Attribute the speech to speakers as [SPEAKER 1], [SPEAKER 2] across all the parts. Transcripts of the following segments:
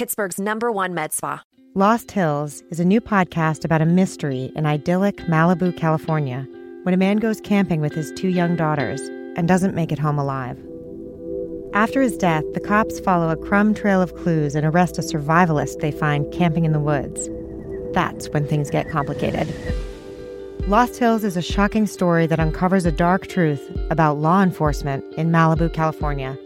[SPEAKER 1] Pittsburgh's number one med spa.
[SPEAKER 2] Lost Hills is a new podcast about a mystery in idyllic Malibu, California, when a man goes camping with his two young daughters and doesn't make it home alive. After his death, the cops follow a crumb trail of clues and arrest a survivalist they find camping in the woods. That's when things get complicated. Lost Hills is a shocking story that uncovers a dark truth about law enforcement in Malibu, California.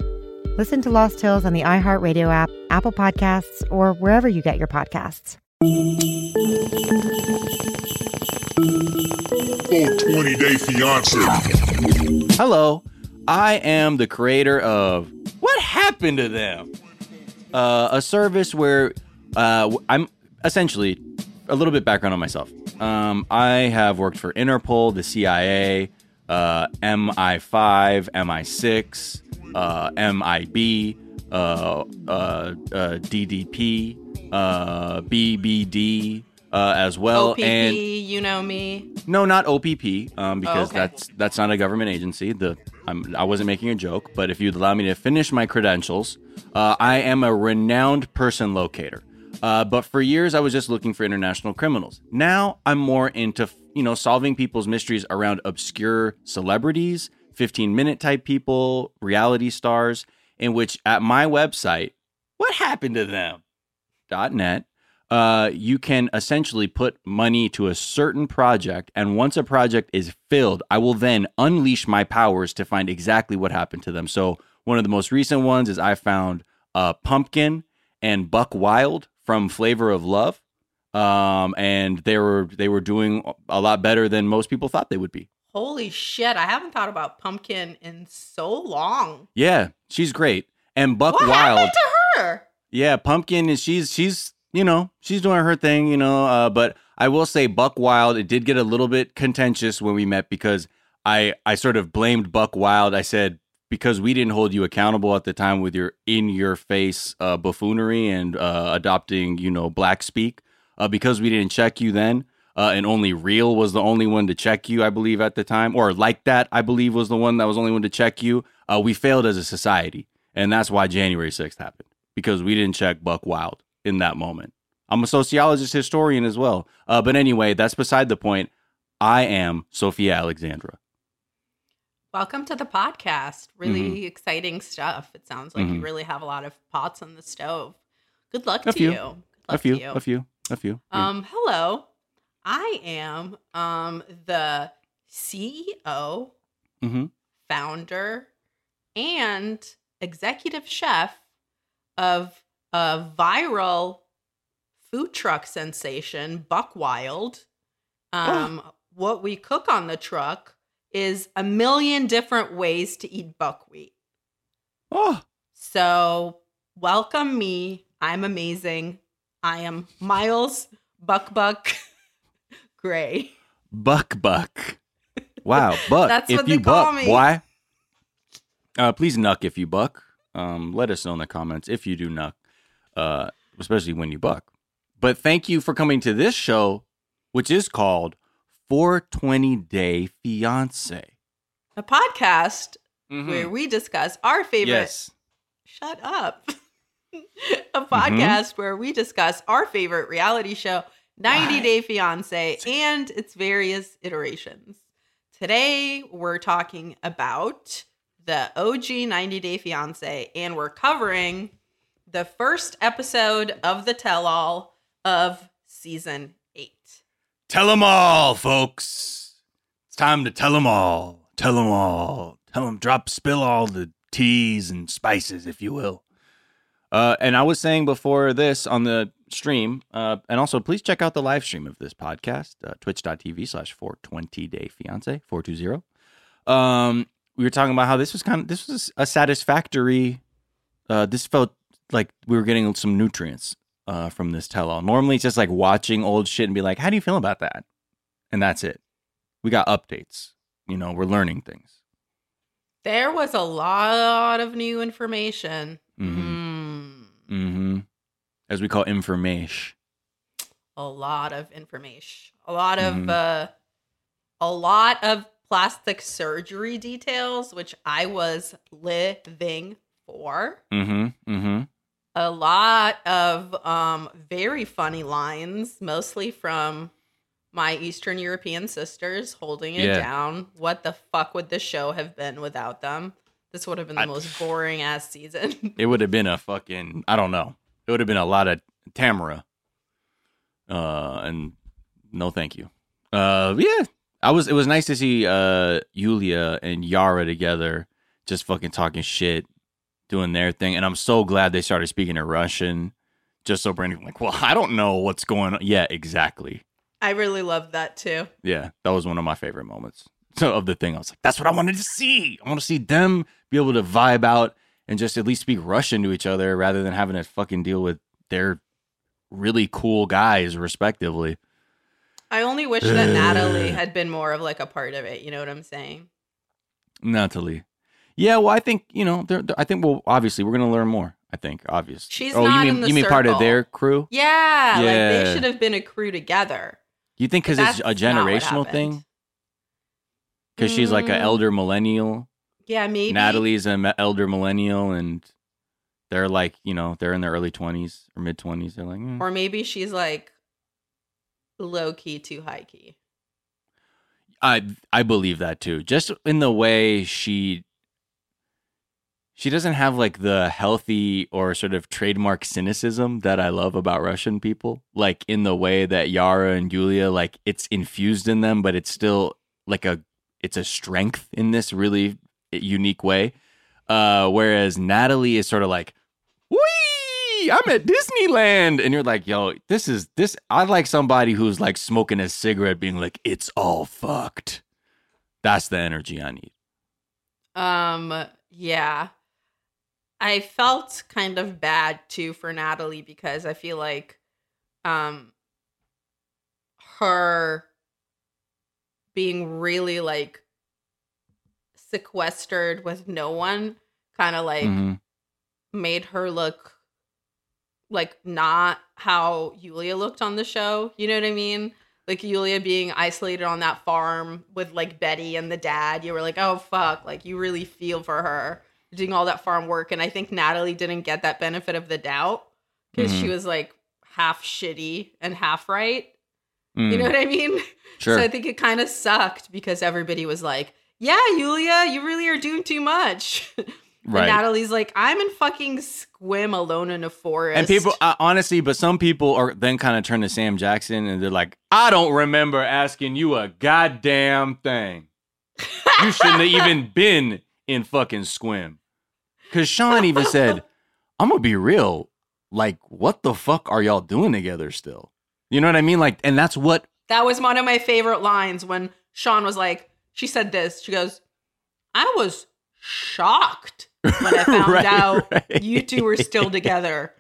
[SPEAKER 2] Listen to Lost Hills on the iHeartRadio app, Apple Podcasts, or wherever you get your podcasts.
[SPEAKER 3] 420 Day Fiance.
[SPEAKER 4] Hello, I am the creator of What Happened to Them? Uh, a service where uh, I'm essentially a little bit background on myself. Um, I have worked for Interpol, the CIA, uh, MI5, MI6, uh, MIB, uh, uh, uh, DDP, uh, BBD, uh, as well.
[SPEAKER 5] OPP,
[SPEAKER 4] and
[SPEAKER 5] you know me.
[SPEAKER 4] no, not OPP, um, because
[SPEAKER 5] okay.
[SPEAKER 4] that's that's not a government agency. The I'm, I wasn't making a joke, but if you'd allow me to finish my credentials, uh, I am a renowned person locator. Uh, but for years, I was just looking for international criminals. Now I'm more into you know solving people's mysteries around obscure celebrities, 15 minute type people, reality stars. In which at my website, what happened to them? net, uh, you can essentially put money to a certain project. And once a project is filled, I will then unleash my powers to find exactly what happened to them. So, one of the most recent ones is I found Pumpkin and Buck Wild from Flavor of Love. Um, and they were they were doing a lot better than most people thought they would be.
[SPEAKER 5] Holy shit, I haven't thought about Pumpkin in so long.
[SPEAKER 4] Yeah, she's great. And Buck
[SPEAKER 5] what
[SPEAKER 4] Wild,
[SPEAKER 5] happened to her?
[SPEAKER 4] Yeah, Pumpkin is she's she's you know she's doing her thing, you know. Uh, but I will say Buck Wild, it did get a little bit contentious when we met because I I sort of blamed Buck Wild. I said because we didn't hold you accountable at the time with your in your face uh, buffoonery and uh, adopting you know black speak. Uh, because we didn't check you then. Uh, and only real was the only one to check you, I believe, at the time, or like that, I believe, was the one that was only one to check you. Uh, we failed as a society, and that's why January sixth happened because we didn't check Buck Wild in that moment. I'm a sociologist historian as well. Uh, but anyway, that's beside the point. I am Sophia Alexandra.
[SPEAKER 5] Welcome to the podcast. Really
[SPEAKER 4] Mm-hmm.
[SPEAKER 5] exciting stuff. It sounds like you
[SPEAKER 4] Mhm.
[SPEAKER 5] really have a lot of pots on the stove. Good luck
[SPEAKER 4] A
[SPEAKER 5] to
[SPEAKER 4] few.
[SPEAKER 5] you. Good luck
[SPEAKER 4] A few,
[SPEAKER 5] to you.
[SPEAKER 4] a few, a few.
[SPEAKER 5] Um, hello. I am um the CEO,
[SPEAKER 4] Mhm.
[SPEAKER 5] founder, and executive chef of a viral food truck sensation, Buck Wild. Um, what we cook on the truck is a million different ways to eat buckwheat.
[SPEAKER 4] Oh,
[SPEAKER 5] So, welcome me. I'm amazing. I am Miles Buck Buck Gray.
[SPEAKER 4] Buck Buck. Wow, Buck.
[SPEAKER 5] That's
[SPEAKER 4] if
[SPEAKER 5] what
[SPEAKER 4] you
[SPEAKER 5] they call
[SPEAKER 4] buck,
[SPEAKER 5] me.
[SPEAKER 4] why? Uh, please nuck if you buck. Um, let us know in the comments if you do nuck, uh, especially when you buck. But thank you for coming to this show, which is called 420 Day Fiance.
[SPEAKER 5] A podcast
[SPEAKER 4] Mm-hmm.
[SPEAKER 5] where we discuss our favorite.
[SPEAKER 4] Yes.
[SPEAKER 5] Shut up. a podcast where we discuss our favorite reality show, 90 Day Fiance, and its various iterations. Today, we're talking about the OG 90 Day Fiance, and we're covering the first episode of the tell all of season eight.
[SPEAKER 4] Tell them all, folks. It's time to tell them all. Tell them all. Tell them, drop, spill all the teas and spices, if you will. Uh, and I was saying before this on the stream, uh, and also please check out the live stream of this podcast, uh, twitch.tv slash 420 day fiance, 420. Um, we were talking about how this was kind of, this was a satisfactory, uh, this felt like we were getting some nutrients uh, from this tell all. Normally, it's just like watching old shit and be like, "How do you feel about that?" And that's it. We got updates. You know, we're learning things.
[SPEAKER 5] There was a lot of new information.
[SPEAKER 4] Mhm.
[SPEAKER 5] Mm,
[SPEAKER 4] Mm-hmm. As we call information.
[SPEAKER 5] a lot of information. A lot of
[SPEAKER 4] Mhm.
[SPEAKER 5] uh a lot of plastic surgery details which I was living for.
[SPEAKER 4] Mm-hmm. Mm-hmm.
[SPEAKER 5] A lot of um very funny lines, mostly from my Eastern European sisters holding it
[SPEAKER 4] Yeah.
[SPEAKER 5] down. What the fuck would this show have been without them? This would have been the
[SPEAKER 4] I-
[SPEAKER 5] most boring ass season.
[SPEAKER 4] It would have been a fucking I don't know. It would have been a lot of Tamara. Uh and no thank you. Uh yeah. I was it was nice to see uh Yulia and Yara together just fucking talking shit, doing their thing. And I'm so glad they started speaking in Russian. Just so Brandon like, well, I don't know what's going on. Yeah, exactly.
[SPEAKER 5] I really loved that too.
[SPEAKER 4] Yeah, that was one of my favorite moments so of the thing. I was like, that's what I wanted to see. I want to see them be able to vibe out and just at least speak Russian to each other rather than having to fucking deal with their really cool guys, respectively.
[SPEAKER 5] I only wish that Natalie had been more of like a part of it. You know what I'm saying?
[SPEAKER 4] Natalie. Yeah, well, I think you know. They're, they're- I think well, obviously, we're gonna learn more. I think, obviously.
[SPEAKER 5] She's
[SPEAKER 4] oh,
[SPEAKER 5] not
[SPEAKER 4] you mean
[SPEAKER 5] in the
[SPEAKER 4] you mean part of their crew?
[SPEAKER 5] Yeah, like
[SPEAKER 4] Yeah.
[SPEAKER 5] they should have been a crew together.
[SPEAKER 4] You think because it's a generational thing? Because she's like an
[SPEAKER 5] Mm.
[SPEAKER 4] elder millennial.
[SPEAKER 5] Yeah, maybe
[SPEAKER 4] Natalie's an elder millennial, and they're like, you know, they're in their early twenties or mid twenties. They're like, mm.
[SPEAKER 5] or maybe she's like low key to high key.
[SPEAKER 4] I I believe that too. Just in the way she she doesn't have like the healthy or sort of trademark cynicism that I love about Russian people. Like in the way that Yara and Julia, like it's infused in them, but it's still like a it's a strength in this really unique way. Uh, whereas Natalie is sort of like, wee, I'm at Disneyland. And you're like, yo, this is this. I like somebody who's like smoking a cigarette, being like, it's all fucked. That's the energy I need.
[SPEAKER 5] Um, yeah. I felt kind of bad too for Natalie because I feel like um her being really like sequestered with no one kind of like
[SPEAKER 4] Mhm.
[SPEAKER 5] made her look like not how Yulia looked on the show. You know what I mean? Like Yulia being isolated on that farm with like Betty and the dad. You were like, oh fuck, like you really feel for her doing all that farm work. And I think Natalie didn't get that benefit of the doubt because she
[SPEAKER 4] Mhm.
[SPEAKER 5] was like half shitty and half right. You
[SPEAKER 4] Mm,
[SPEAKER 5] know what I mean?
[SPEAKER 4] sure.
[SPEAKER 5] So I think it kind of sucked because everybody was like, yeah, Yulia, you really are doing too much. And
[SPEAKER 4] right.
[SPEAKER 5] Natalie's like, I'm in fucking Sequim alone in a forest.
[SPEAKER 4] And people, uh, honestly, but some people are then kind of turn to Sam Jackson and they're like, I don't remember asking you a goddamn thing. You shouldn't have even been in fucking Sequim. Because Shaun even said, I'm going to be real. Like, what the fuck are y'all doing together still? You know what I mean? Like, and that's what,
[SPEAKER 5] that was one of my favorite lines when Shaun was like, she said this. She goes, I was shocked when I found
[SPEAKER 4] Right,
[SPEAKER 5] out
[SPEAKER 4] right.
[SPEAKER 5] you two were still together.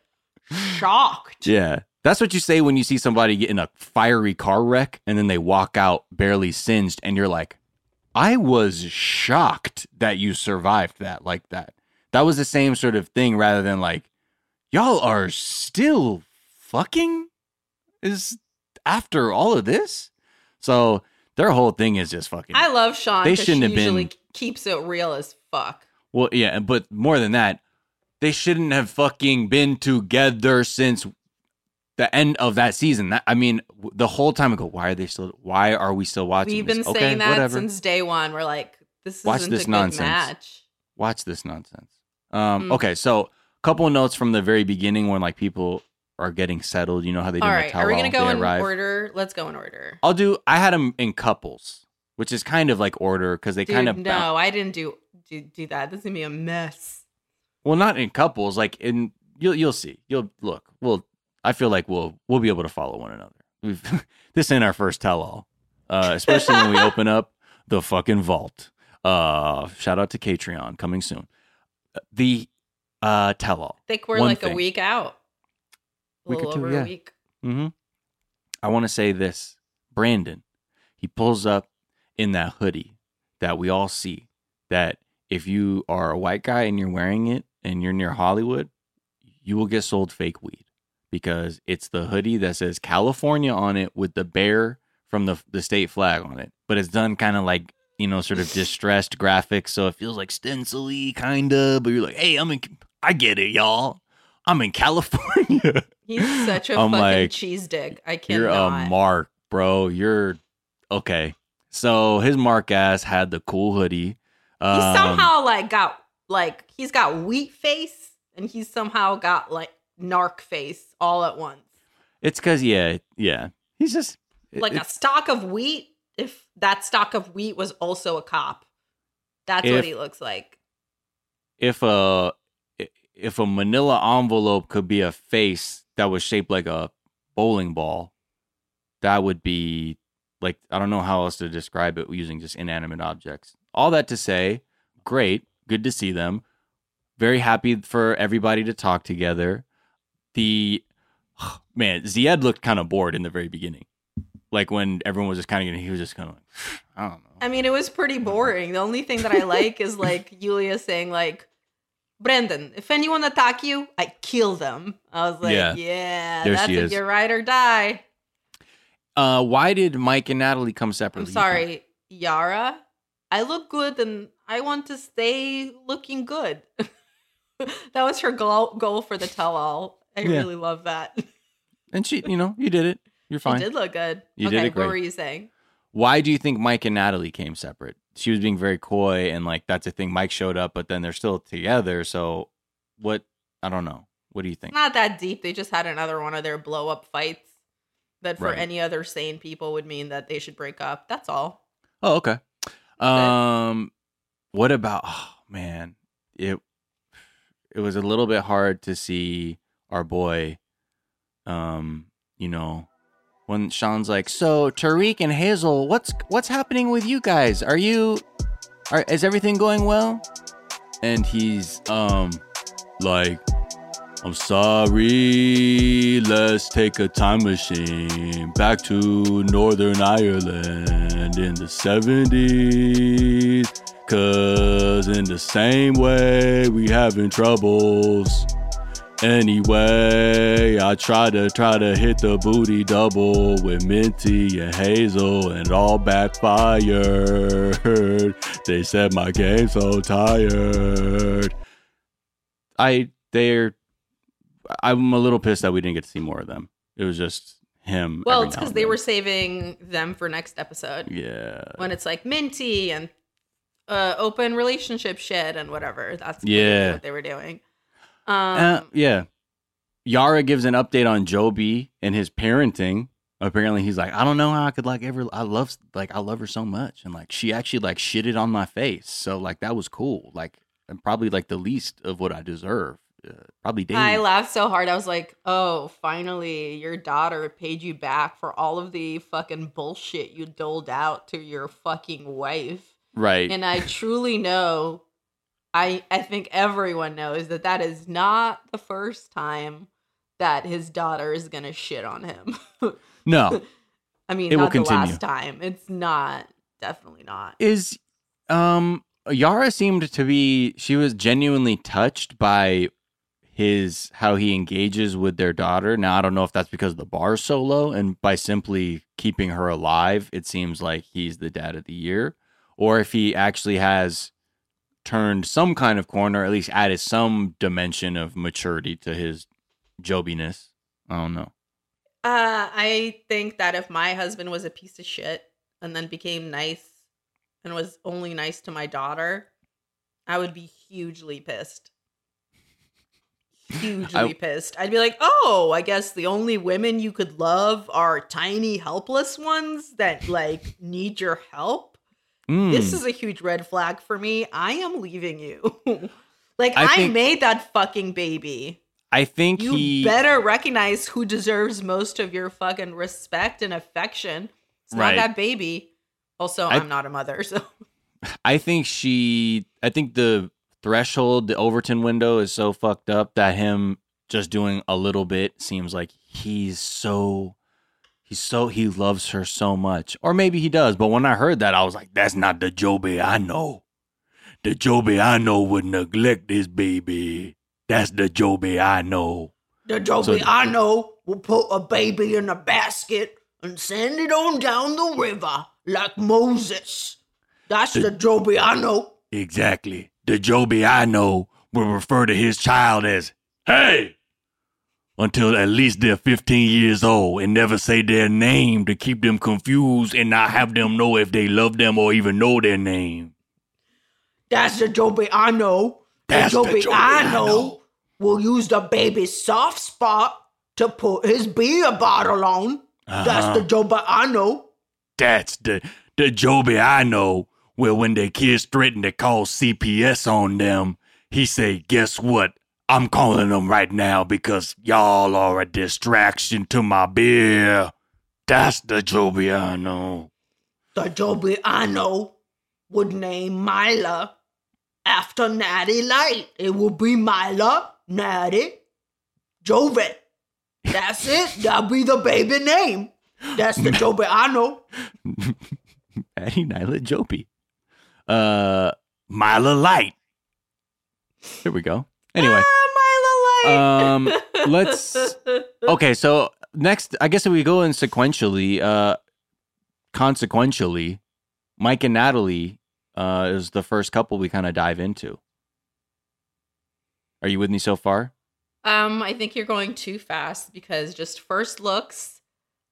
[SPEAKER 5] Shocked.
[SPEAKER 4] yeah. That's what you say when you see somebody get in a fiery car wreck and then they walk out barely singed and you're like, I was shocked that you survived that like that. That was the same sort of thing rather than like, y'all are still fucking? Is after all of this? So their whole thing is just fucking.
[SPEAKER 5] I love Shaun
[SPEAKER 4] They shouldn't have
[SPEAKER 5] usually
[SPEAKER 4] been-
[SPEAKER 5] keeps it real as fuck.
[SPEAKER 4] well, yeah, but more than that, they shouldn't have fucking been together since the end of that season. That, I mean, the whole time I go, why are they still? Why are we still watching?
[SPEAKER 5] We've
[SPEAKER 4] this?
[SPEAKER 5] been
[SPEAKER 4] Okay,
[SPEAKER 5] saying that
[SPEAKER 4] whatever.
[SPEAKER 5] since day one. We're like, this
[SPEAKER 4] Watch
[SPEAKER 5] isn't
[SPEAKER 4] this
[SPEAKER 5] a good
[SPEAKER 4] nonsense.
[SPEAKER 5] match.
[SPEAKER 4] watch this nonsense. Um,
[SPEAKER 5] Mm.
[SPEAKER 4] Okay, so a couple of notes from the very beginning when like people are getting settled. You know how they do
[SPEAKER 5] All right, are we gonna go in
[SPEAKER 4] arrive.
[SPEAKER 5] order? Let's go in order.
[SPEAKER 4] I'll do. I had them in couples, which is kind of like order because they
[SPEAKER 5] Dude,
[SPEAKER 4] kind of
[SPEAKER 5] no, I didn't do, do do that. This is gonna be a mess.
[SPEAKER 4] well, not in couples. Like in you'll you'll see. You'll look. Well, I feel like we'll we'll be able to follow one another. We've this ain't our first tell-all, uh, especially when we open up the fucking vault. Uh, shout out to Patreon coming soon. The uh tell-all.
[SPEAKER 5] I think we're
[SPEAKER 4] One
[SPEAKER 5] like
[SPEAKER 4] thing.
[SPEAKER 5] a week out.
[SPEAKER 4] Week or two,
[SPEAKER 5] over
[SPEAKER 4] yeah.
[SPEAKER 5] a week.
[SPEAKER 4] Mm-hmm. I want to say this. Brandon, he pulls up in that hoodie that we all see. That if you are a white guy and you're wearing it and you're near Hollywood, you will get sold fake weed because it's the hoodie that says California on it with the bear from the the state flag on it. But it's done kind of like you know, sort of distressed graphics, so it feels like stencily, kind of. But you're like, hey, I'm in. I get it, y'all. I'm in California.
[SPEAKER 5] He's such a
[SPEAKER 4] I'm
[SPEAKER 5] fucking
[SPEAKER 4] like,
[SPEAKER 5] cheese dick. I
[SPEAKER 4] can't.
[SPEAKER 5] You're
[SPEAKER 4] a mark, bro. You're okay. So his mark ass had the cool hoodie.
[SPEAKER 5] he
[SPEAKER 4] Um,
[SPEAKER 5] somehow like got like he's got wheat face and he's somehow got like narc face all at once.
[SPEAKER 4] It's because yeah, yeah. He's just
[SPEAKER 5] Like a stock of wheat. If that stock of wheat was also a cop, that's
[SPEAKER 4] If-
[SPEAKER 5] what he looks like.
[SPEAKER 4] if a if a Manila envelope could be a face that was shaped like a bowling ball, that would be like I don't know how else to describe it using just inanimate objects. All that to say, great, good to see them. Very happy for everybody to talk together. The man, Ziad looked kind of bored in the very beginning. Like when everyone was just kind of he was just kind of like, I don't know.
[SPEAKER 5] I mean, it was pretty boring. The only thing that I like is like Yulia saying like, "Brendan, if anyone attack you, I kill them." I was like,
[SPEAKER 4] Yeah.
[SPEAKER 5] "Yeah, that's
[SPEAKER 4] she
[SPEAKER 5] if
[SPEAKER 4] is.
[SPEAKER 5] you ride or die."
[SPEAKER 4] Uh, why did Mike and Natalie come separately?
[SPEAKER 5] I'm sorry, Yara. I look good, and I want to stay looking good. that was her goal goal for the tell-all. I
[SPEAKER 4] Yeah.
[SPEAKER 5] really love that.
[SPEAKER 4] And she, you know, you did it. You're fine.
[SPEAKER 5] She did look good.
[SPEAKER 4] You
[SPEAKER 5] okay,
[SPEAKER 4] did it
[SPEAKER 5] what were you saying?
[SPEAKER 4] Why do you think Mike and Natalie came separate? She was being very coy and like that's a thing. Mike showed up, but then they're still together. So what? I don't know. What do you think?
[SPEAKER 5] Not that deep. They just had another one of their blow up fights that for
[SPEAKER 4] Right.
[SPEAKER 5] any other sane people would mean that they should break up. That's all.
[SPEAKER 4] Oh, okay. Um, what about? Oh man, it it was a little bit hard to see our boy. Um, you know, when Shaun's like, "So Tarik and Hazel, what's what's happening with you guys? Are you, are is everything going well?" And he's um, like, "I'm sorry. Let's take a time machine back to Northern Ireland in the 70s. Cause in the same way we having troubles. Anyway, I try to try to hit the booty double with Minty and Hazel and it all backfired. They said my game's so tired. I they're I'm a little pissed that we didn't get to see more of them. It was just him.
[SPEAKER 5] Well, it's because they were saving them for next episode
[SPEAKER 4] Yeah.
[SPEAKER 5] when it's like minty and uh, open relationship shit and whatever. That's
[SPEAKER 4] Yeah.
[SPEAKER 5] what they were doing. Um,
[SPEAKER 4] Uh, yeah. Yara gives an update on Jovi and his parenting. Apparently, he's like, I don't know how I could like ever. I love like I love her so much, and like she actually like shitted on my face. So like that was cool. Like and probably like the least of what I deserve. Uh, probably daily.
[SPEAKER 5] I laughed so hard. I was like, "Oh, finally, your daughter paid you back for all of the fucking bullshit you doled out to your fucking wife."
[SPEAKER 4] right.
[SPEAKER 5] And I truly know, I I think everyone knows that that is not the first time that his daughter is gonna shit on him.
[SPEAKER 4] no,
[SPEAKER 5] I mean,
[SPEAKER 4] It will
[SPEAKER 5] not the
[SPEAKER 4] continue.
[SPEAKER 5] last time. It's not. Definitely not.
[SPEAKER 4] is um Yara seemed to be she was genuinely touched by his how he engages with their daughter. Now I don't know if that's because the bar's so low and by simply keeping her alive, it seems like he's the dad of the year, or if he actually has turned some kind of corner, at least added some dimension of maturity to his jobiness. I don't know.
[SPEAKER 5] Uh, I think that if my husband was a piece of shit and then became nice and was only nice to my daughter, I would be hugely pissed. Hugely
[SPEAKER 4] I-
[SPEAKER 5] pissed. I'd be like, oh, I guess the only women you could love are tiny, helpless ones that like need your help. This
[SPEAKER 4] Mm.
[SPEAKER 5] is a huge red flag for me. I am leaving you. like,
[SPEAKER 4] I
[SPEAKER 5] I,
[SPEAKER 4] think-
[SPEAKER 5] made that fucking baby.
[SPEAKER 4] I think
[SPEAKER 5] You
[SPEAKER 4] he
[SPEAKER 5] better recognize who deserves most of your fucking respect and affection. It's
[SPEAKER 4] Right.
[SPEAKER 5] not that baby. Also,
[SPEAKER 4] I-
[SPEAKER 5] I, am not a mother, so
[SPEAKER 4] I think she I think the threshold, the Overton window is so fucked up that him just doing a little bit seems like he's so he's so he loves her so much. Or maybe he does, but when I heard that I was like, that's not the Jovi I know. The Jovi I know would neglect this baby. That's the Jovi I know.
[SPEAKER 5] The Jovi
[SPEAKER 4] So-
[SPEAKER 5] I know will put a baby in a basket and send it on down the river like Moses. That's the Jovi I know.
[SPEAKER 4] Exactly. The Jovi I know will refer to his child as Hey! Until at least they're 15 years old and never say their name to keep them confused and not have them know if they love them or even know their name.
[SPEAKER 5] That's the Jovi I know.
[SPEAKER 4] That's the Jovi
[SPEAKER 5] I
[SPEAKER 4] I
[SPEAKER 5] know
[SPEAKER 4] know.
[SPEAKER 5] will use the baby's soft spot to put his beer bottle on. That's
[SPEAKER 4] Uh-huh.
[SPEAKER 5] the Jovi I know.
[SPEAKER 4] That's the the Jovi I know. Where when their kids threaten to call CPS on them, he say, "Guess what? I'm calling them right now because y'all are a distraction to my beer." That's the know.
[SPEAKER 5] The know would name Mylah after Natty Light. It would be Mylah, Natty, Jovi. That's it. That'll be the baby name. That's the Jovi
[SPEAKER 4] Natty Nyla Jovi. Uh, Mylah Light. There we go. Anyway,
[SPEAKER 5] Ah,
[SPEAKER 4] um, let's. Okay, so next, I guess if we go in sequentially, uh, consequentially, Mike and Natalie uh, is the first couple we kind of dive into. Are you with me so far?
[SPEAKER 5] Um, I think you're going too fast because just first looks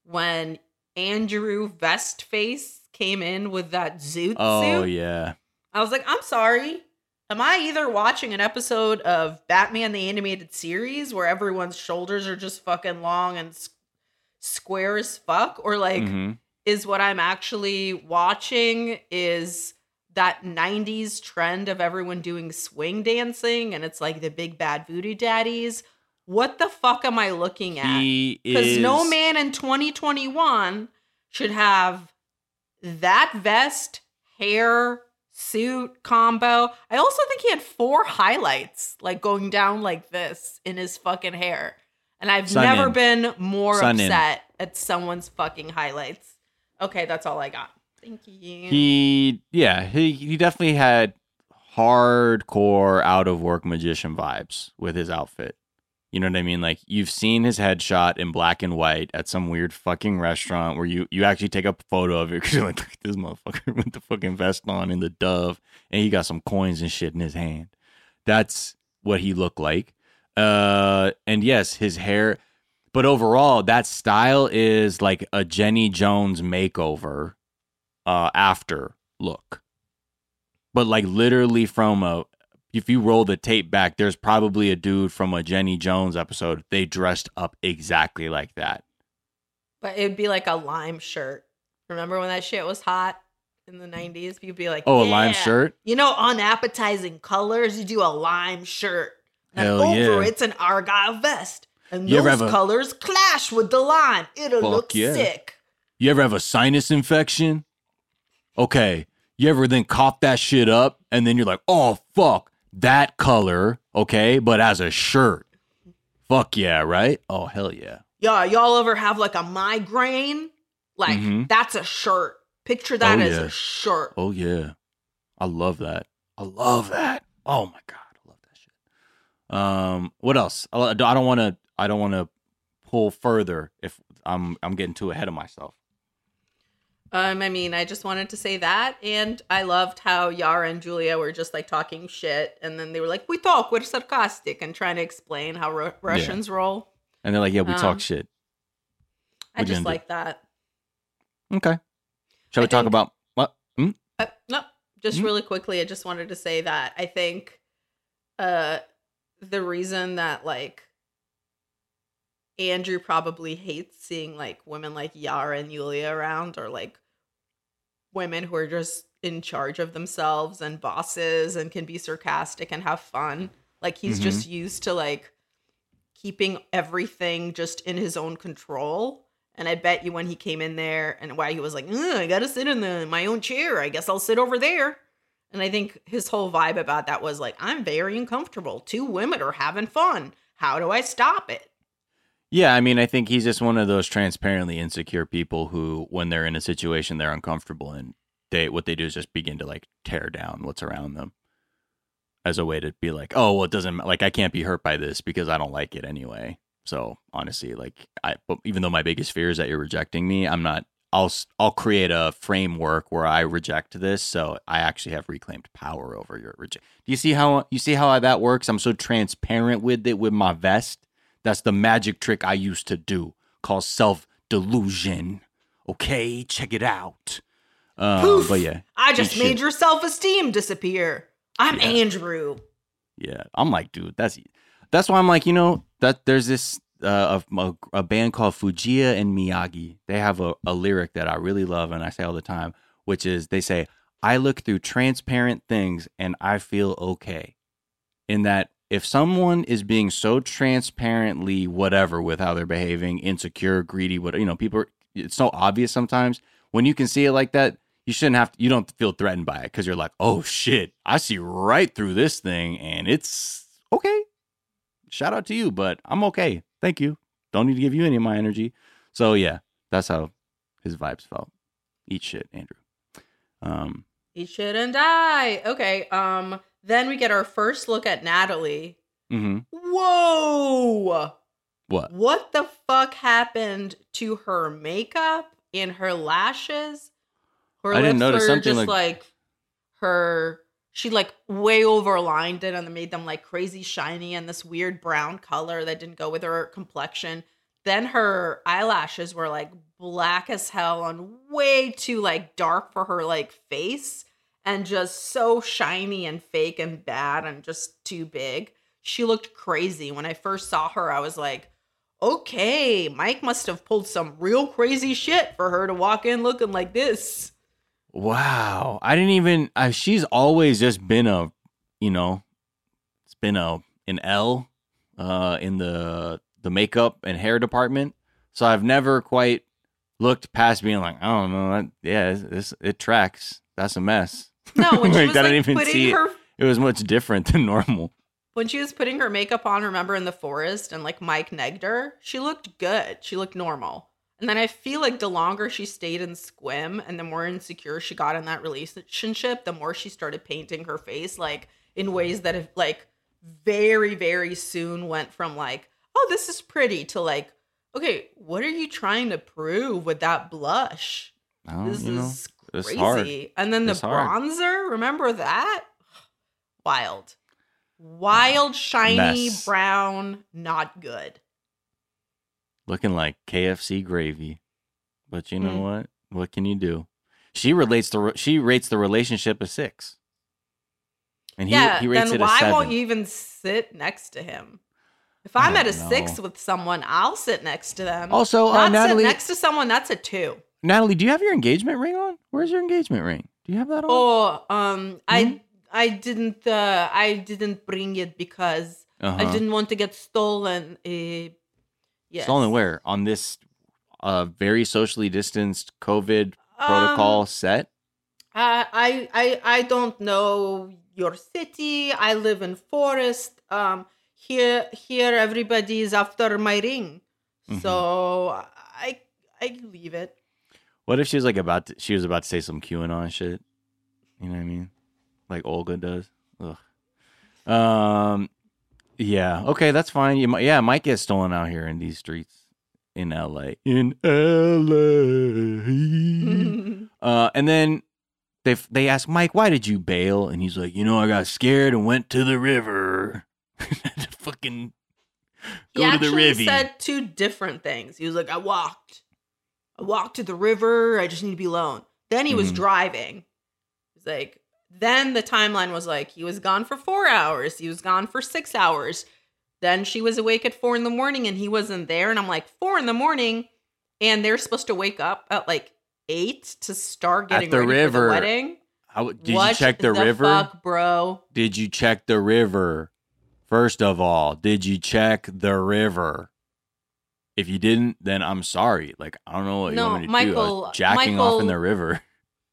[SPEAKER 5] when Andrew Vestface came in with that zoot
[SPEAKER 4] Oh
[SPEAKER 5] suit.
[SPEAKER 4] Oh yeah,
[SPEAKER 5] I was like, I'm sorry. Am I either watching an episode of Batman the Animated Series where everyone's shoulders are just fucking long and s- square as fuck? Or like,
[SPEAKER 4] Mhm.
[SPEAKER 5] is what I'm actually watching is that 90s trend of everyone doing swing dancing and it's like the big bad voodoo daddies? What the fuck am I looking at? Because no man in 2021 should have that vest, hair, suit combo. I also think he had four highlights, like going down like this in his fucking hair. And I've
[SPEAKER 4] Sun
[SPEAKER 5] never
[SPEAKER 4] in.
[SPEAKER 5] been more
[SPEAKER 4] Sun in.
[SPEAKER 5] upset at someone's fucking highlights. Okay, that's all I got. Thank you.
[SPEAKER 4] He yeah, he he definitely had hardcore out of work magician vibes with his outfit. You know what I mean? Like you've seen his headshot in black and white at some weird fucking restaurant where you you actually take a photo of it because you're like, look at this motherfucker with the fucking vest on and the dove, and he got some coins and shit in his hand. That's what he looked like. Uh, and yes, his hair. But overall, that style is like a Jenny Jones makeover uh after look but like literally from a if you roll the tape back there's probably a dude from a jenny jones episode they dressed up exactly like that
[SPEAKER 5] but it'd be like a lime shirt. Remember when that shit was hot in the 90s? You'd be like,
[SPEAKER 4] oh a lime shirt
[SPEAKER 5] You know, unappetizing colors, you do a lime shirt. And
[SPEAKER 4] Hell oh,
[SPEAKER 5] over
[SPEAKER 4] yeah.
[SPEAKER 5] it's an argyle vest. And
[SPEAKER 4] You
[SPEAKER 5] those
[SPEAKER 4] a-
[SPEAKER 5] colors clash with the lime. It'll
[SPEAKER 4] Fuck
[SPEAKER 5] look
[SPEAKER 4] yeah.
[SPEAKER 5] sick.
[SPEAKER 4] you ever have a sinus infection okay you ever then cough that shit up and then you're like oh fuck that color okay but as a shirt fuck yeah right oh hell yeah
[SPEAKER 5] Yeah, y'all ever have like a migraine? Like
[SPEAKER 4] Mhm.
[SPEAKER 5] that's a shirt. Picture that
[SPEAKER 4] Oh,
[SPEAKER 5] as
[SPEAKER 4] yeah.
[SPEAKER 5] a shirt.
[SPEAKER 4] Oh yeah, I love that. I love that. Oh my god, I love that shit. Um, what else? I I don't want to. I don't want to pull further if I'm I'm getting too ahead of myself.
[SPEAKER 5] Um, I mean, I just wanted to say that, and I loved how Yara and Julia were just like talking shit, and then they were like, "We talk, we're sarcastic," and trying to explain how Ru- Russians roll.
[SPEAKER 4] And they're like, "Yeah, we
[SPEAKER 5] Um,
[SPEAKER 4] talk shit."
[SPEAKER 5] I
[SPEAKER 4] What you
[SPEAKER 5] just
[SPEAKER 4] do?
[SPEAKER 5] like that.
[SPEAKER 4] Okay. Shall
[SPEAKER 5] I
[SPEAKER 4] we talk
[SPEAKER 5] think-
[SPEAKER 4] about what? Hmm?
[SPEAKER 5] Uh, no, just
[SPEAKER 4] Mhm.
[SPEAKER 5] really quickly, I just wanted to say that I think uh the reason that like Andrew probably hates seeing like women like Yara and Yulia around or like women who are just in charge of themselves and bosses and can be sarcastic and have fun. Like he's
[SPEAKER 4] Mhm.
[SPEAKER 5] just used to like keeping everything just in his own control. And I bet you when he came in there and why he was like, I gotta sit in the my own chair. I guess I'll sit over there. And I think his whole vibe about that was like, I'm very uncomfortable. Two women are having fun. how do I stop it?
[SPEAKER 4] Yeah, I mean, I think he's just one of those transparently insecure people who, when they're in a situation they're uncomfortable in, they what they do is just begin to like tear down what's around them as a way to be like, oh, well, it doesn't like I can't be hurt by this because I don't like it anyway. So honestly, like I, but even though my biggest fear is that you're rejecting me, I'm not. I'll I'll create a framework where I reject this, so I actually have reclaimed power over your reject. Do you see how you see how that works? I'm so transparent with it with my vest. That's the magic trick I used to do, called self delusion. Okay, check it out. Um,
[SPEAKER 5] Poof.
[SPEAKER 4] but yeah,
[SPEAKER 5] I just made
[SPEAKER 4] shit.
[SPEAKER 5] your self esteem disappear. I'm
[SPEAKER 4] Yeah.
[SPEAKER 5] Andrew.
[SPEAKER 4] Yeah, I'm like, dude, that's that's why I'm like, you know, that there's this uh, a, a, a band called Fujiya and Miyagi. They have a, a lyric that I really love and I say all the time, which is they say, "I look through transparent things and I feel okay." In that, if someone is being so transparently whatever with how they're behaving, insecure, greedy, what you know, people, are, it's so obvious sometimes. When you can see it like that, you shouldn't have to, you don't feel threatened by it because you're like, oh shit, I see right through this thing and it's okay. Shout out to you, but I'm okay. Thank you. Don't need to give you any of my energy. So yeah, that's how his vibes felt. Eat shit, Andrew. Um,
[SPEAKER 5] Eat shit and die. Okay. Um. Then we get our first look at Natalie.
[SPEAKER 4] hmm
[SPEAKER 5] Whoa!
[SPEAKER 4] What?
[SPEAKER 5] What the fuck happened to her makeup and her lashes? Her
[SPEAKER 4] I didn't notice
[SPEAKER 5] were
[SPEAKER 4] something
[SPEAKER 5] just
[SPEAKER 4] like-
[SPEAKER 5] like her. She like way overlined it and made them like crazy shiny and this weird brown color that didn't go with her complexion. Then her eyelashes were like black as hell and way too like dark for her like face and just so shiny and fake and bad and just too big. She looked crazy. When I first saw her, I was like, okay, Mike must have pulled some real crazy shit for her to walk in looking like this.
[SPEAKER 4] Wow. I didn't even. She's always just been a, you know, it's been a an L, uh, in the the makeup and hair department. So I've never quite looked past being like, I don't know, yeah, this it tracks. That's a mess.
[SPEAKER 5] No, when she
[SPEAKER 4] Like,
[SPEAKER 5] was
[SPEAKER 4] I didn't even
[SPEAKER 5] putting
[SPEAKER 4] see it.
[SPEAKER 5] her
[SPEAKER 4] It was much different than normal.
[SPEAKER 5] when she was putting her makeup on, remember in the forest and like Mike negged her, she looked good. She looked normal. And then I feel like the longer she stayed in Sequim and the more insecure she got in that relationship, the more she started painting her face like in ways that have like very, very soon went from like, oh, this is pretty to like, okay, what are you trying to prove with that blush?
[SPEAKER 4] Oh,
[SPEAKER 5] This is
[SPEAKER 4] it's
[SPEAKER 5] crazy.
[SPEAKER 4] hard.
[SPEAKER 5] And then the
[SPEAKER 4] It's hard.
[SPEAKER 5] bronzer, remember that? Wild. Wild, shiny,
[SPEAKER 4] Mess.
[SPEAKER 5] brown, not good.
[SPEAKER 4] looking like KFC gravy. But you know
[SPEAKER 5] Mm.
[SPEAKER 4] what? What can you do? She relates the she rates the relationship a six, and he
[SPEAKER 5] yeah,
[SPEAKER 4] he rates
[SPEAKER 5] then
[SPEAKER 4] it a
[SPEAKER 5] why won't you even sit next to him? If I'm at a
[SPEAKER 4] don't
[SPEAKER 5] six with someone, I'll sit next to them.
[SPEAKER 4] Also, uh,
[SPEAKER 5] Not
[SPEAKER 4] Natalie,
[SPEAKER 5] sit next to someone, that's a two.
[SPEAKER 4] Natalie, do you have your engagement ring on? Where's your engagement ring? Do you have that on?
[SPEAKER 5] Oh, um? I I didn't uh I didn't bring it because
[SPEAKER 4] Uh-huh.
[SPEAKER 5] I didn't want to get stolen. Uh, yes.
[SPEAKER 4] Stolen where? On this uh, very socially distanced COVID
[SPEAKER 5] Um,
[SPEAKER 4] protocol set?
[SPEAKER 5] Uh, I I I don't know your city. I live in forest. Um, here here everybody is after my ring,
[SPEAKER 4] Mhm.
[SPEAKER 5] so I I leave it.
[SPEAKER 4] What if she was like about to, she was about to say some QAnon shit? You know what I mean? Like Olga does. Ugh. Um. Yeah. Okay. That's fine. You might. Yeah. It might get stolen out here in these streets in LA. In LA. uh. And then they they ask Mike, "Why did you bail?" And he's like, "You know, I got scared and went to the river. to fucking
[SPEAKER 5] he
[SPEAKER 4] to the
[SPEAKER 5] actually
[SPEAKER 4] river."
[SPEAKER 5] said two different things. He was like, I walked, I walked to the river. I just need to be alone. Then he was
[SPEAKER 4] Mhm.
[SPEAKER 5] driving. He's like, then the timeline was like he was gone for four hours. He was gone for six hours. Then she was awake at four in the morning and he wasn't there. And I'm like, four in the morning, and they're supposed to wake up at like eight to start getting At
[SPEAKER 4] the
[SPEAKER 5] ready for
[SPEAKER 4] river.
[SPEAKER 5] the wedding.
[SPEAKER 4] How, did
[SPEAKER 5] What
[SPEAKER 4] you check the, river?
[SPEAKER 5] fuck, bro?
[SPEAKER 4] Did you check the river? First of all, did you check the river? If you didn't, then I'm sorry. Like I don't know what
[SPEAKER 5] No,
[SPEAKER 4] you want me to do. I was
[SPEAKER 5] Michael-
[SPEAKER 4] jacking off in
[SPEAKER 5] Michael-
[SPEAKER 4] the river.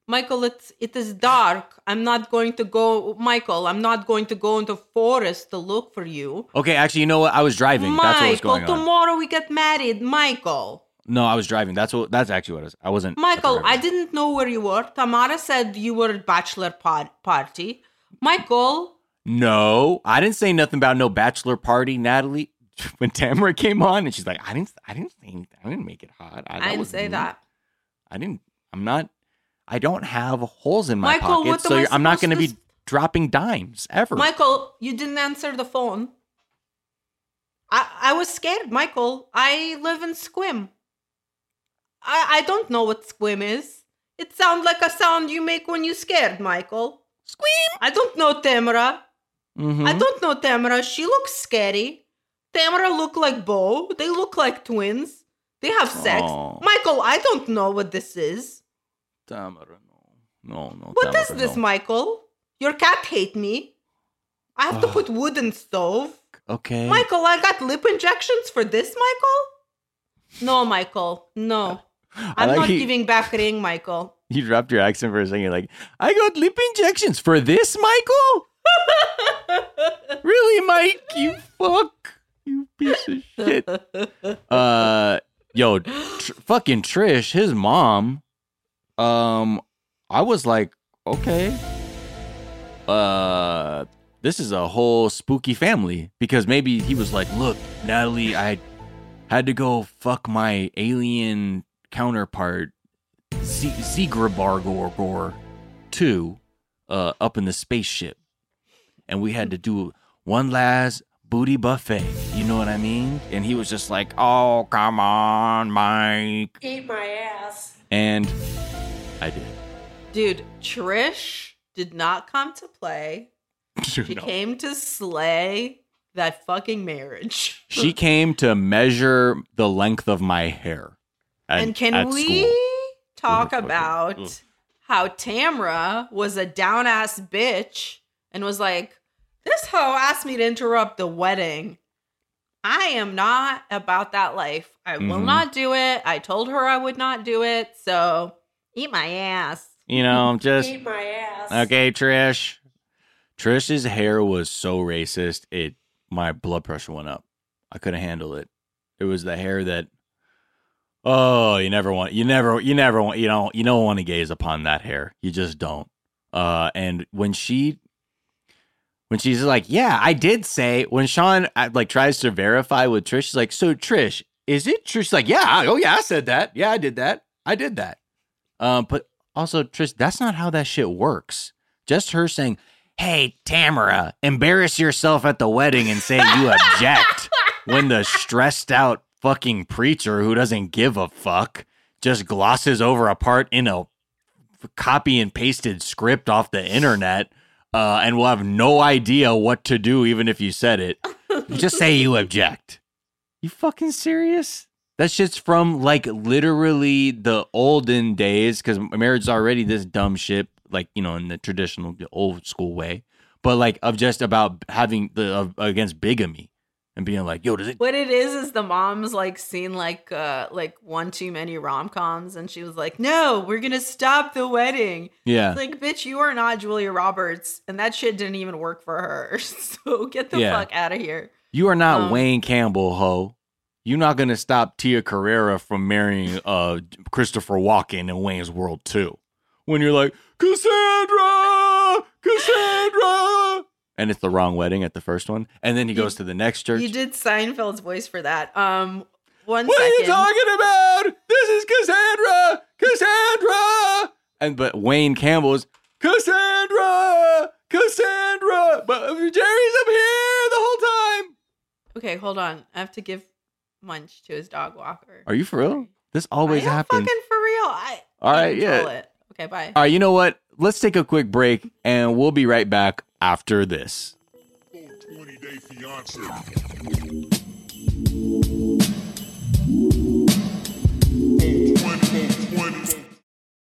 [SPEAKER 5] Michael, it's it is dark. I'm not going to go, Michael. I'm not going to go into forest to look for you.
[SPEAKER 4] Okay, actually, you know what? I was driving. that's what was
[SPEAKER 5] Michael,
[SPEAKER 4] going on.
[SPEAKER 5] tomorrow we get married, Michael.
[SPEAKER 4] No, I was driving. That's what. That's actually what I was. I wasn't.
[SPEAKER 5] Michael. I didn't know where you were. Tamara said you were at bachelor pod- party. Michael,
[SPEAKER 4] No, I didn't say nothing about no bachelor party, Natalie. When Tamara came on and she's like, I didn't, I didn't say. I didn't make it hot. I,
[SPEAKER 5] I didn't say
[SPEAKER 4] me.
[SPEAKER 5] that.
[SPEAKER 4] I didn't. I'm not. I don't have holes in my
[SPEAKER 5] Michael, what
[SPEAKER 4] pockets, so I'm not going to be dropping dimes ever.
[SPEAKER 5] Michael, you didn't answer the phone. I I was scared, Michael. I live in Sequim. I I don't know what Sequim is. It sounds like a sound you make when you're scared, Michael.
[SPEAKER 4] Sequim.
[SPEAKER 5] I don't know Tamara.
[SPEAKER 4] Mhm.
[SPEAKER 5] I don't know Tamara. She looks scary. Tamara look like Bo. They look like twins. They have sex. Michael, I don't know what this is.
[SPEAKER 4] Tamara, no, no, no.
[SPEAKER 5] What is
[SPEAKER 4] Tamara,
[SPEAKER 5] this,
[SPEAKER 4] no.
[SPEAKER 5] Michael? Your cat hate me. I have to put wood in stove.
[SPEAKER 4] Okay.
[SPEAKER 5] Michael, I got lip injections for this, Michael? No, Michael. No. I'm
[SPEAKER 4] like
[SPEAKER 5] not
[SPEAKER 4] you-
[SPEAKER 5] giving back ring, Michael.
[SPEAKER 4] You dropped your accent for a second. You're like, I got lip injections for this, Michael. really, Mike? You fuck. You piece of shit. Uh, yo, tr- fucking Trish, his mom. Um, I was like, okay. Uh, this is a whole spooky family because maybe he was like, look, Natalie, I had to go fuck my alien counterpart, Seagrabargor 2, uh, up in the spaceship. And we had to do one last booty buffet. You know what I mean? And he was just like, oh, come on, Mike.
[SPEAKER 5] Eat my ass.
[SPEAKER 4] And I did.
[SPEAKER 5] Dude, Trish did not come to play. She
[SPEAKER 4] No.
[SPEAKER 5] came to slay that fucking marriage.
[SPEAKER 4] She came to measure the length of my hair. at-
[SPEAKER 5] and can
[SPEAKER 4] at
[SPEAKER 5] we
[SPEAKER 4] school.
[SPEAKER 5] talk about
[SPEAKER 4] ugh.
[SPEAKER 5] how Tamra was a down ass bitch and was like, This hoe asked me to interrupt the wedding. I am not about that life. I will
[SPEAKER 4] Mhm.
[SPEAKER 5] not do it. I told her I would not do it. So eat my ass.
[SPEAKER 4] You know, just
[SPEAKER 5] Eat my ass.
[SPEAKER 4] okay, Trish. Trish's hair was so racist, it my blood pressure went up. I couldn't handle it. It was the hair that oh, you never want you never you never want you don't you don't want to gaze upon that hair. You just don't. Uh and when she when she's like, "Yeah, I did say." When Shaun uh, like tries to verify with Trish, she's like, "So Trish, is it?" Trish She's like, "Yeah, I- oh yeah, I said that. Yeah, I did that. I did that." Um, but also Trish, that's not how that shit works. Just her saying, "Hey, Tamara, embarrass yourself at the wedding and say you object," when the stressed out fucking preacher who doesn't give a fuck just glosses over a part in a copy and pasted script off the internet uh, and will have no idea what to do even if you said it. Just say you object. You fucking serious? That shit's from like literally the olden days because marriage is already this dumb shit, like, you know, in the traditional, the old school way, but like of just about having the, of, against bigamy and being like, yo, does it?
[SPEAKER 5] What it is is the mom's like seen like uh like one too many rom coms and she was like, No, we're gonna stop the wedding.
[SPEAKER 4] Yeah.
[SPEAKER 5] It's like, bitch, you are not Julia Roberts, and that shit didn't even work for her. So get the
[SPEAKER 4] Yeah.
[SPEAKER 5] fuck out of here.
[SPEAKER 4] You are not
[SPEAKER 5] Um,
[SPEAKER 4] Wayne Campbell, ho. You're not gonna stop Tia Carrere from marrying uh Christopher Walken in Wayne's World 2. When you're like, Cassandra, Cassandra, and it's the wrong wedding at the first one, and then he
[SPEAKER 5] You-
[SPEAKER 4] goes to the next church.
[SPEAKER 5] You did Seinfeld's voice for that. Um, one
[SPEAKER 4] what are you talking about? This is Cassandra, Cassandra, and but Wayne Campbell's Cassandra, Cassandra, but Jerry's up here the whole time.
[SPEAKER 5] Okay, hold on. I have to give Munch to his dog walker.
[SPEAKER 4] Are you for real? This always
[SPEAKER 5] I
[SPEAKER 4] happens.
[SPEAKER 5] fucking for real. I
[SPEAKER 4] All yeah.
[SPEAKER 5] It. Okay, bye.
[SPEAKER 4] All right, you know what? Let's take a quick break and we'll be right back after this.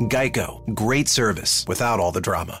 [SPEAKER 6] Geico, great service without all the drama.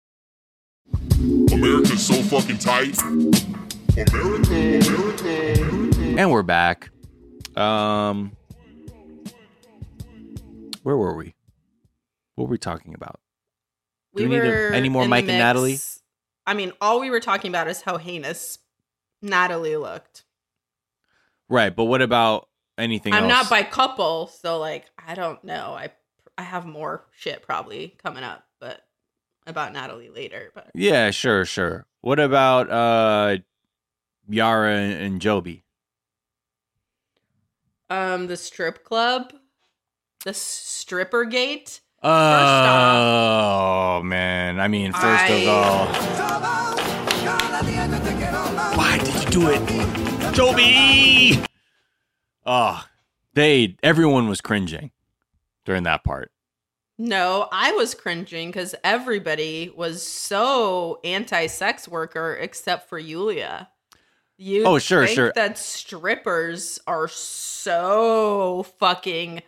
[SPEAKER 3] America's so fucking tight. America, America, America.
[SPEAKER 4] And we're back. Um, where were we? What were we talking about?
[SPEAKER 5] We
[SPEAKER 4] Do we need to-
[SPEAKER 5] were
[SPEAKER 4] any more Mike and Natalie?
[SPEAKER 5] I mean, all we were talking about is how heinous Natalie looked.
[SPEAKER 4] Right, but what about anything
[SPEAKER 5] I'm
[SPEAKER 4] else?
[SPEAKER 5] not by couple, so like I don't know. I I have more shit probably coming up, but about Natalie later. But
[SPEAKER 4] Yeah, sure, sure. What about uh Yara and Jovi?
[SPEAKER 5] um, the strip club, the stripper gate.
[SPEAKER 4] Oh man, I mean, first
[SPEAKER 5] I-
[SPEAKER 4] of all, why did you do it, Jovi? Oh, they everyone was cringing during that part.
[SPEAKER 5] No, I was cringing because everybody was so anti-sex worker except for Yulia. You
[SPEAKER 4] Oh, sure,
[SPEAKER 5] think
[SPEAKER 4] sure.
[SPEAKER 5] That strippers are so fucking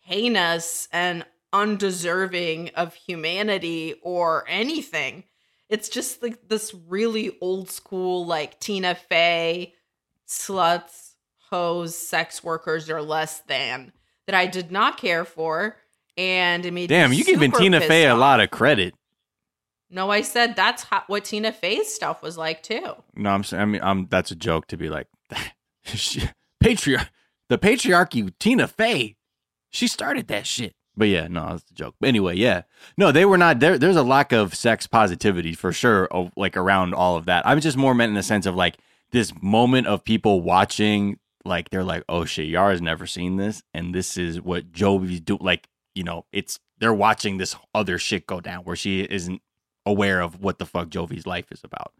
[SPEAKER 5] heinous and undeserving of humanity or anything. It's just like this really old school, like Tina Fey, sluts, hoes, sex workers are less than that I did not care for. And it made
[SPEAKER 4] Damn, you giving Tina Fey a lot of credit.
[SPEAKER 5] No, I said that's how, what Tina Fey's stuff was like too.
[SPEAKER 4] No, I'm. I mean, I'm. That's a joke to be like, patriarch, the patriarchy. Tina Fey, she started that shit. But yeah, no, that's a joke. But anyway, yeah, no, they were not there. There's a lack of sex positivity for sure, of, like around all of that. I was just more meant in the sense of like this moment of people watching, like they're like, oh shit, Yara's never seen this, and this is what Jovi's do. Like, you know, it's they're watching this other shit go down where she isn't aware of what the fuck Jovi's life is about.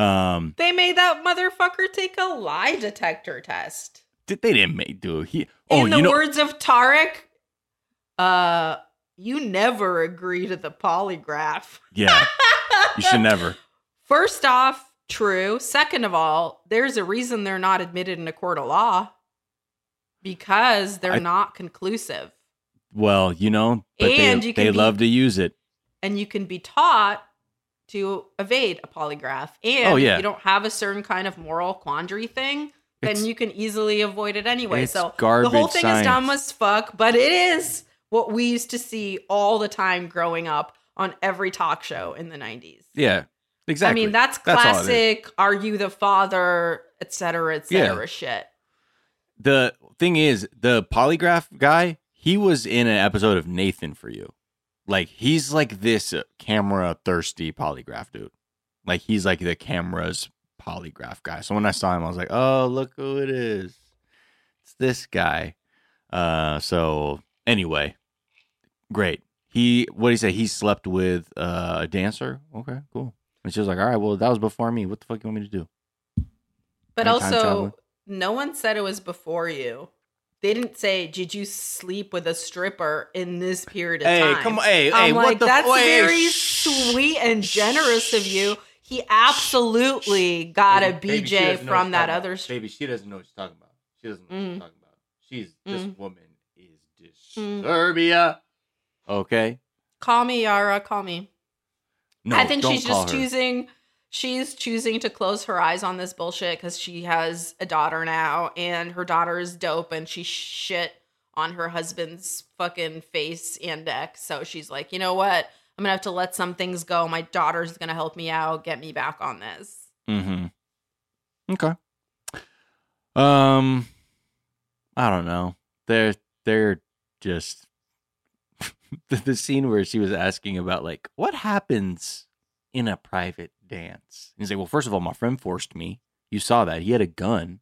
[SPEAKER 4] Um,
[SPEAKER 5] They made that motherfucker take a lie detector test.
[SPEAKER 4] Did they didn't make do he? Oh,
[SPEAKER 5] In the
[SPEAKER 4] you know,
[SPEAKER 5] words of Tarik, uh, you never agree to the polygraph.
[SPEAKER 4] yeah, you should never.
[SPEAKER 5] First off, true. Second of all, there's a reason they're not admitted in a court of law because they're
[SPEAKER 4] I-
[SPEAKER 5] not conclusive.
[SPEAKER 4] Well, you know, but
[SPEAKER 5] And
[SPEAKER 4] they
[SPEAKER 5] you can
[SPEAKER 4] they
[SPEAKER 5] be-
[SPEAKER 4] love to use it.
[SPEAKER 5] and you can be taught to evade a polygraph. And
[SPEAKER 4] Oh, yeah.
[SPEAKER 5] if you don't have a certain kind of moral quandary thing, then
[SPEAKER 4] It's-
[SPEAKER 5] you can easily avoid it anyway. So the whole thing is dumb as fuck, but it is what we used to see all the time growing up on every talk show in the 90s.
[SPEAKER 4] Yeah, exactly.
[SPEAKER 5] I mean, that's
[SPEAKER 4] all it is.
[SPEAKER 5] classic are you the father, et cetera, et
[SPEAKER 4] Yeah.
[SPEAKER 5] cetera shit.
[SPEAKER 4] The thing is, the polygraph guy, he was in an episode of Nathan for You. Like he's like this camera thirsty polygraph dude. Like he's like the camera's polygraph guy. So when I saw him, I was like, oh, look who it is. It's this guy. Uh, so anyway, great. He what did he say? He slept with uh, a dancer. Okay, cool. And she was like, all right, well, that was before me. What the fuck you want me to do?
[SPEAKER 5] But
[SPEAKER 4] time
[SPEAKER 5] also, no one said it was before you. They didn't say, "Did you sleep with a stripper in this period of
[SPEAKER 4] Hey,
[SPEAKER 5] time?"
[SPEAKER 4] come on- hey,
[SPEAKER 5] I'm
[SPEAKER 4] hey, what
[SPEAKER 5] like, that's
[SPEAKER 4] hey,
[SPEAKER 5] very
[SPEAKER 4] shh.
[SPEAKER 5] sweet and generous of you. He absolutely got a BJ from that other. Stri-
[SPEAKER 4] Baby, she doesn't know what she's talking about. She doesn't know what
[SPEAKER 5] Mm.
[SPEAKER 4] she's talking about. She's this
[SPEAKER 5] Mm.
[SPEAKER 4] woman is
[SPEAKER 5] Mm.
[SPEAKER 4] Disturbia. Okay.
[SPEAKER 5] call me Yara. Call me.
[SPEAKER 4] No,
[SPEAKER 5] I think she's just
[SPEAKER 4] her.
[SPEAKER 5] choosing. She's choosing to close her eyes on this bullshit because she has a daughter now, and her daughter is dope, and she shit on her husband's fucking face and neck. So she's like, you know what? I'm gonna have to let some things go. My daughter's gonna help me out, get me back on this.
[SPEAKER 4] Mm-hmm. Okay. Um, I don't know. They're they're just the, the scene where she was asking about like what happens in a private dance. And He's like, well, first of all, my friend forced me. You saw that he had a gun,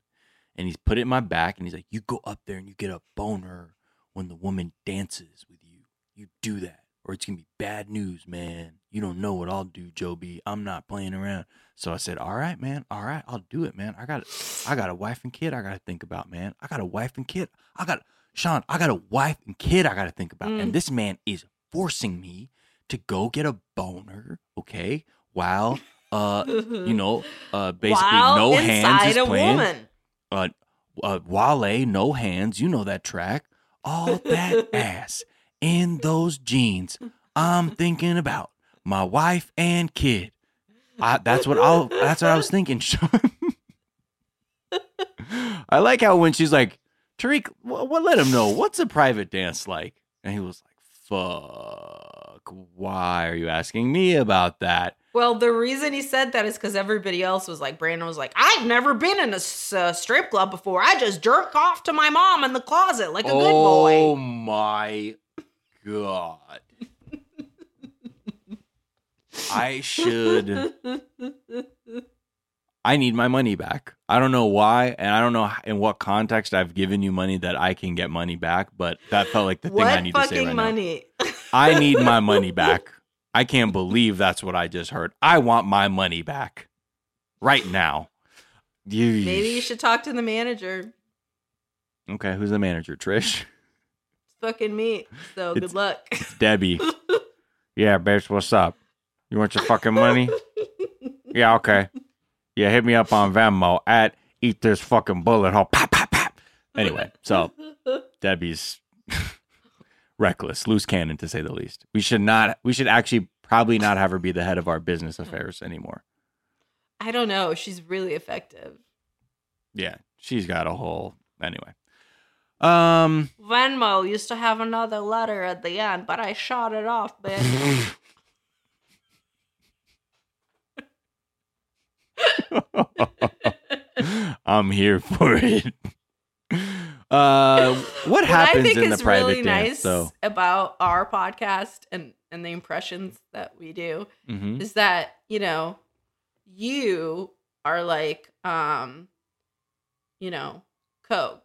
[SPEAKER 4] and he's put it in my back, and he's like, you go up there and you get a boner when the woman dances with you. You do that, or it's gonna be bad news, man. You don't know what I'll do, Jovi. I'm not playing around. So I said, all right, man. All right, I'll do it, man. I got, I got a wife and kid. I got to think about, man. I got a wife and kid. I got, Shaun. I got a wife and kid. I got to think about,
[SPEAKER 5] Mm.
[SPEAKER 4] and this man is forcing me to go get a boner. Okay, while, uh, you know, uh, basically
[SPEAKER 5] While
[SPEAKER 4] no hands is
[SPEAKER 5] a
[SPEAKER 4] playing.
[SPEAKER 5] woman.
[SPEAKER 4] Uh, uh, Wale, no hands. You know that track. All that ass in those jeans. I'm thinking about my wife and kid. I, that's what I'll. That's what I was thinking, Shaun. I like how when she's like, Tarik, what, what? Let him know what's a private dance like, and he was like, "Fuck, why are you asking me about that?"
[SPEAKER 5] Well, the reason he said that is because everybody else was like, Brandon was like, I've never been in a uh, strip club before. I just jerk off to my mom in the closet like a good boy.
[SPEAKER 4] oh my god. I should I need my money back. I don't know why and I don't know in what context I've given you money that I can get money back, but that felt like the thing I need to say right now.
[SPEAKER 5] money?
[SPEAKER 4] I need my money back. I can't believe that's what I just heard. I want my money back right now.
[SPEAKER 5] Maybe you should talk to the manager.
[SPEAKER 4] Okay, who's the manager? Trish?
[SPEAKER 5] It's fucking me. So
[SPEAKER 4] It's-
[SPEAKER 5] good luck.
[SPEAKER 4] Debbie. yeah, bitch, what's up? You want your fucking money? Yeah, okay. Yeah, hit me up on Venmo at eat this fucking bullet hole. Pop, pop, pop. Anyway, so Debbie's reckless, loose cannon to say the least. We should not we should actually probably not have her be the head of our business affairs anymore.
[SPEAKER 5] I don't know. She's really effective.
[SPEAKER 4] Yeah, she's got a whole anyway. Um
[SPEAKER 5] Venmo used to have another letter at the end, but I shot it off, bitch.
[SPEAKER 4] I'm here for it. Uh, what happens
[SPEAKER 5] what
[SPEAKER 4] in the private
[SPEAKER 5] really
[SPEAKER 4] dance,
[SPEAKER 5] nice
[SPEAKER 4] though?
[SPEAKER 5] about our podcast and and the impressions that we do
[SPEAKER 4] Mhm.
[SPEAKER 5] is that you know you are like um you know coke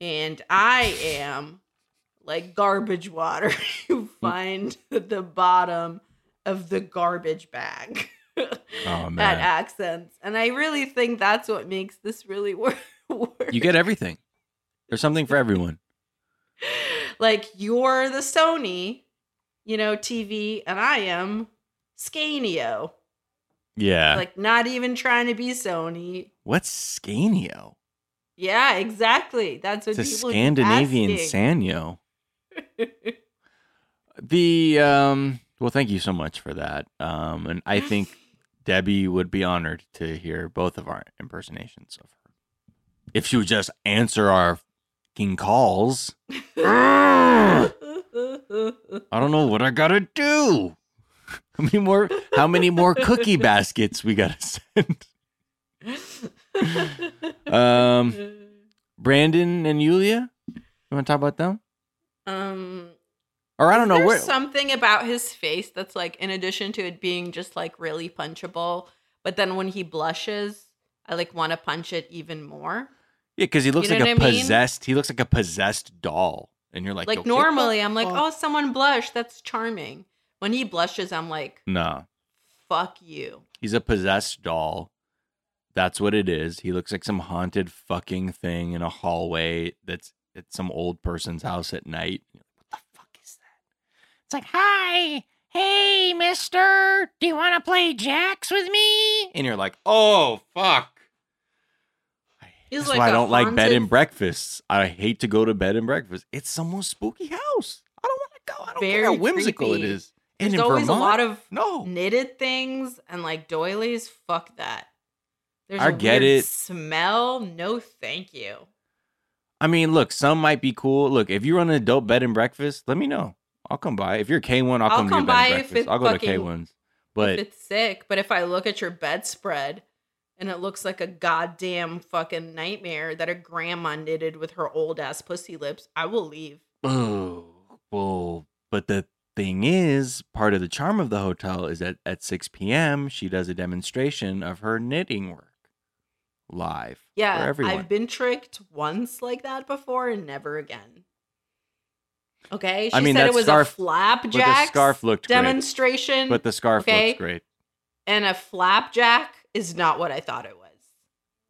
[SPEAKER 5] and i am like garbage water you find at the bottom of the garbage bag
[SPEAKER 4] Oh
[SPEAKER 5] at accents and i really think that's what makes this really work
[SPEAKER 4] you get everything. There's something for everyone.
[SPEAKER 5] like you're the Sony, you know, TV, and I am Scanio.
[SPEAKER 4] Yeah.
[SPEAKER 5] Like not even trying to be Sony.
[SPEAKER 4] What's Scanio?
[SPEAKER 5] Yeah, exactly. That's what
[SPEAKER 4] It's
[SPEAKER 5] people keep
[SPEAKER 4] Scandinavian. Sanyo. The um. Well, thank you so much for that. Um, and I think Debbie would be honored to hear both of our impersonations of her. If she would just answer our fucking calls. I don't know what I gotta do. How many more? How many more cookie baskets we gotta send? Um, Brandon and Yulia, you want to talk about them?
[SPEAKER 5] um
[SPEAKER 4] Or I don't know
[SPEAKER 5] there's
[SPEAKER 4] where.
[SPEAKER 5] something about his face that's like in addition to it being just like really punchable, but then when he blushes, I like want to punch it even more.
[SPEAKER 4] yeah, because he looks
[SPEAKER 5] You know
[SPEAKER 4] like a
[SPEAKER 5] what mean?
[SPEAKER 4] possessed. He looks like a possessed doll, and you're like,
[SPEAKER 5] Like,
[SPEAKER 4] okay,
[SPEAKER 5] normally I'm like,
[SPEAKER 4] "Oh,
[SPEAKER 5] oh someone blushed. That's charming." When he blushes, I'm like,
[SPEAKER 4] no,
[SPEAKER 5] "Fuck you."
[SPEAKER 4] he's a possessed doll. That's what it is. He looks like some haunted fucking thing in a hallway that's at some old person's house at night. You're like, what the fuck is that? It's like, hi, hey, mister, do you want to play jacks with me? And you're like, oh, fuck.
[SPEAKER 5] He's
[SPEAKER 4] That's
[SPEAKER 5] like
[SPEAKER 4] why I
[SPEAKER 5] a
[SPEAKER 4] don't like bed and breakfasts. I hate to go to bed and breakfast. It's someone's spooky house. I don't want to go. I don't care how whimsical
[SPEAKER 5] creepy.
[SPEAKER 4] it is. And
[SPEAKER 5] There's always
[SPEAKER 4] Vermont,
[SPEAKER 5] a lot of
[SPEAKER 4] no.
[SPEAKER 5] knitted things and like doilies. Fuck that. There's
[SPEAKER 4] I
[SPEAKER 5] a
[SPEAKER 4] get
[SPEAKER 5] weird
[SPEAKER 4] it.
[SPEAKER 5] Smell? No, thank you.
[SPEAKER 4] I mean, look, some might be cool. Look, if you run an adult bed and breakfast, let me know. I'll come by. If you're K one, I'll,
[SPEAKER 5] I'll
[SPEAKER 4] come,
[SPEAKER 5] come
[SPEAKER 4] to
[SPEAKER 5] by if
[SPEAKER 4] breakfast.
[SPEAKER 5] it
[SPEAKER 4] I'll go to
[SPEAKER 5] fucking-
[SPEAKER 4] K ones.
[SPEAKER 5] if
[SPEAKER 4] But
[SPEAKER 5] it's sick. But if I look at your bedspread and it looks like a goddamn fucking nightmare that a grandma knitted with her old ass pussy lips, I will leave.
[SPEAKER 4] oh, well, but the thing is, part of the charm of the hotel is that at 6 p.m. she does a demonstration of her knitting work live for
[SPEAKER 5] Yeah,
[SPEAKER 4] everyone.
[SPEAKER 5] I've been tricked once like that before and never again. Okay, she
[SPEAKER 4] I mean,
[SPEAKER 5] said it was
[SPEAKER 4] scarf-
[SPEAKER 5] a flapjack
[SPEAKER 4] scarf looked great.
[SPEAKER 5] demonstration.
[SPEAKER 4] but the scarf
[SPEAKER 5] okay?
[SPEAKER 4] looks great.
[SPEAKER 5] and a flapjack is not what I thought it was.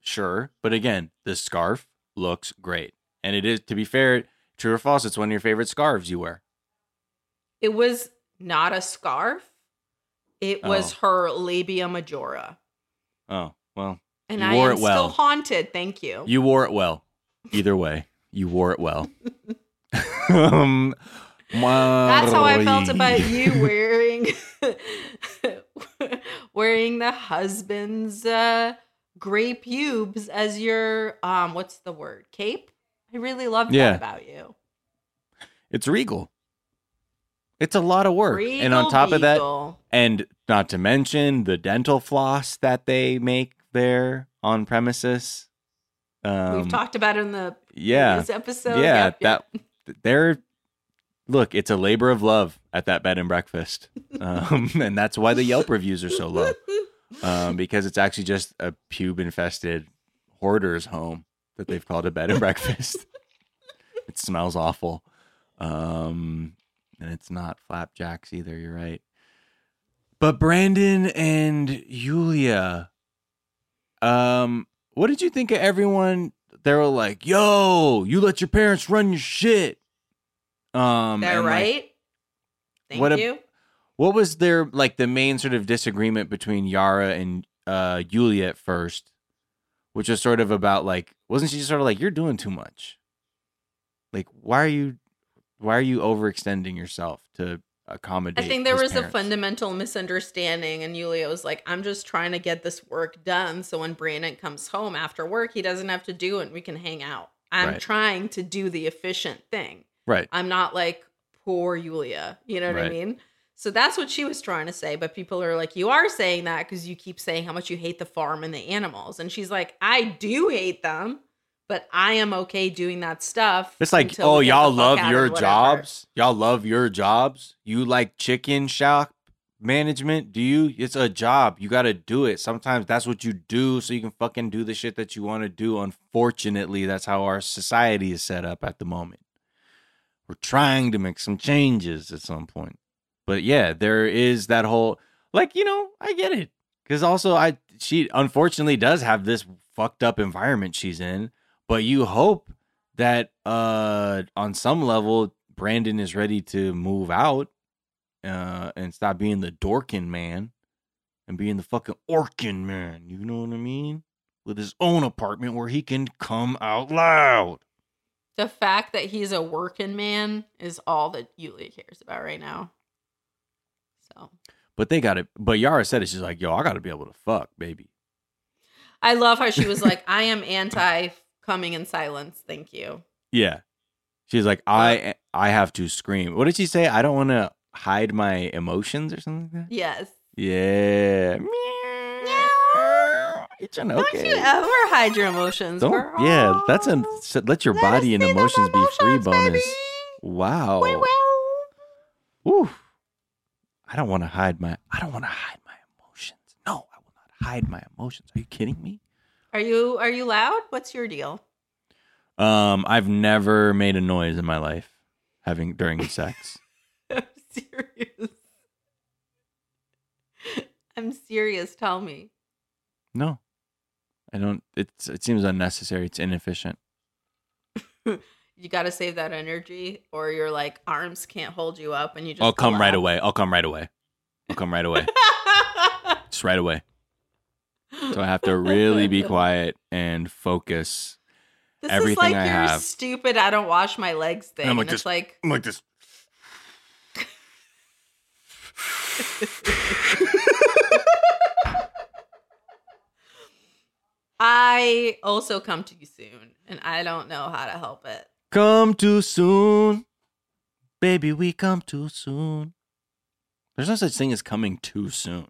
[SPEAKER 4] Sure, but again, the scarf looks great, and it is. To be fair, true or false, it's one of your favorite scarves you wear.
[SPEAKER 5] It was not a scarf. It oh. was
[SPEAKER 4] Oh.
[SPEAKER 5] her labia majora.
[SPEAKER 4] Oh well,
[SPEAKER 5] And
[SPEAKER 4] you
[SPEAKER 5] I
[SPEAKER 4] wore
[SPEAKER 5] am
[SPEAKER 4] it well.
[SPEAKER 5] still haunted. Thank you.
[SPEAKER 4] You wore it well. Either way, you wore it well. um,
[SPEAKER 5] That's how I felt about you wearing wearing the husband's uh gray pubes as your um what's the word? Cape? I really love
[SPEAKER 4] Yeah.
[SPEAKER 5] that about you.
[SPEAKER 4] It's regal. It's a lot of work, and on
[SPEAKER 5] Regal
[SPEAKER 4] top of that, and not to mention the dental floss that they make there on premises. Um,
[SPEAKER 5] We've talked about it in the
[SPEAKER 4] yeah,
[SPEAKER 5] episode.
[SPEAKER 4] yeah.
[SPEAKER 5] Yep, yep.
[SPEAKER 4] They're look. It's a labor of love at that bed and breakfast, um, and that's why the Yelp reviews are so low. um, because it's actually just a pube infested hoarder's home that they've called a bed and breakfast. it smells awful. Um, and it's not flapjacks either. You're right. But Brandon and Julia, um, what did you think of everyone? They were like, "Yo, you let your parents run your shit." Um,
[SPEAKER 5] They're
[SPEAKER 4] and, like,
[SPEAKER 5] right. Thank
[SPEAKER 4] what a-
[SPEAKER 5] you.
[SPEAKER 4] what was their like the main sort of disagreement between Yara and uh Yulia at first, which was sort of about like wasn't she sort of like you're doing too much? Like why are you why are you overextending yourself to accommodate?
[SPEAKER 5] I think there was
[SPEAKER 4] parents?
[SPEAKER 5] a fundamental misunderstanding, and Yulia was like, I'm just trying to get this work done. So when Brandon comes home after work, he doesn't have to do it and we can hang out. I'm
[SPEAKER 4] Right.
[SPEAKER 5] trying to do the efficient thing.
[SPEAKER 4] right.
[SPEAKER 5] I'm not like poor Yulia. You know what I mean? So that's what she was trying to say. But people are like, you are saying that because you keep saying how much you hate the farm and the animals. And she's like, I do hate them, but I am okay doing that stuff.
[SPEAKER 4] It's like, oh, y'all love your jobs. Y'all love your jobs. You like chicken shop management. Do you? It's a job. You got to do it. Sometimes that's what you do so you can fucking do the shit that you want to do. Unfortunately, that's how our society is set up at the moment. We're trying to make some changes at some point. But yeah, there is that whole like, you know, I get it. Cuz also I she unfortunately does have this fucked up environment she's in, but you hope that uh on some level Brandon is ready to move out uh and stop being the dorkin man and being the fucking orkin man, you know what I mean? With his own apartment where he can come out loud.
[SPEAKER 5] The fact that he's a working man is all that Yulia cares about right now. So
[SPEAKER 4] But they got it. But Yara said it. She's like, "Yo, I got to be able to fuck, baby."
[SPEAKER 5] I love how she was like, I am anti coming in silence. Thank you.
[SPEAKER 4] Yeah. She's like, "I I have to scream." What did she say? I don't want to hide my emotions or something like that.
[SPEAKER 5] Yes.
[SPEAKER 4] Yeah. It's an
[SPEAKER 5] Don't you ever hide your emotions,
[SPEAKER 4] Don't-
[SPEAKER 5] girl.
[SPEAKER 4] yeah, that's a let your body and emotions be free bonus. Wow. Ooh. I don't want to hide my I don't want to hide my emotions. No, I will not hide my emotions. Are you kidding me?
[SPEAKER 5] Are you are you loud? What's your deal?
[SPEAKER 4] Um, I've never made a noise in my life having during sex.
[SPEAKER 5] I'm serious. I'm serious. Tell me.
[SPEAKER 4] No. I don't it's it seems unnecessary. It's inefficient.
[SPEAKER 5] You got to save that energy, or your like arms can't hold you up, and you just.
[SPEAKER 4] I'll come right away. I'll come right away. I'll come right away. Just right away. So I have to really be quiet and focus
[SPEAKER 5] This
[SPEAKER 4] everything
[SPEAKER 5] is like
[SPEAKER 4] I
[SPEAKER 5] your
[SPEAKER 4] have.
[SPEAKER 5] stupid. I don't wash my legs thing.
[SPEAKER 4] And I'm
[SPEAKER 5] And,
[SPEAKER 4] like
[SPEAKER 5] it's
[SPEAKER 4] this-
[SPEAKER 5] like
[SPEAKER 4] I'm like this.
[SPEAKER 5] I also come to you soon, and I don't know how to help it.
[SPEAKER 4] Come too soon, Baby, we come too soon. There's no such thing as coming too soon.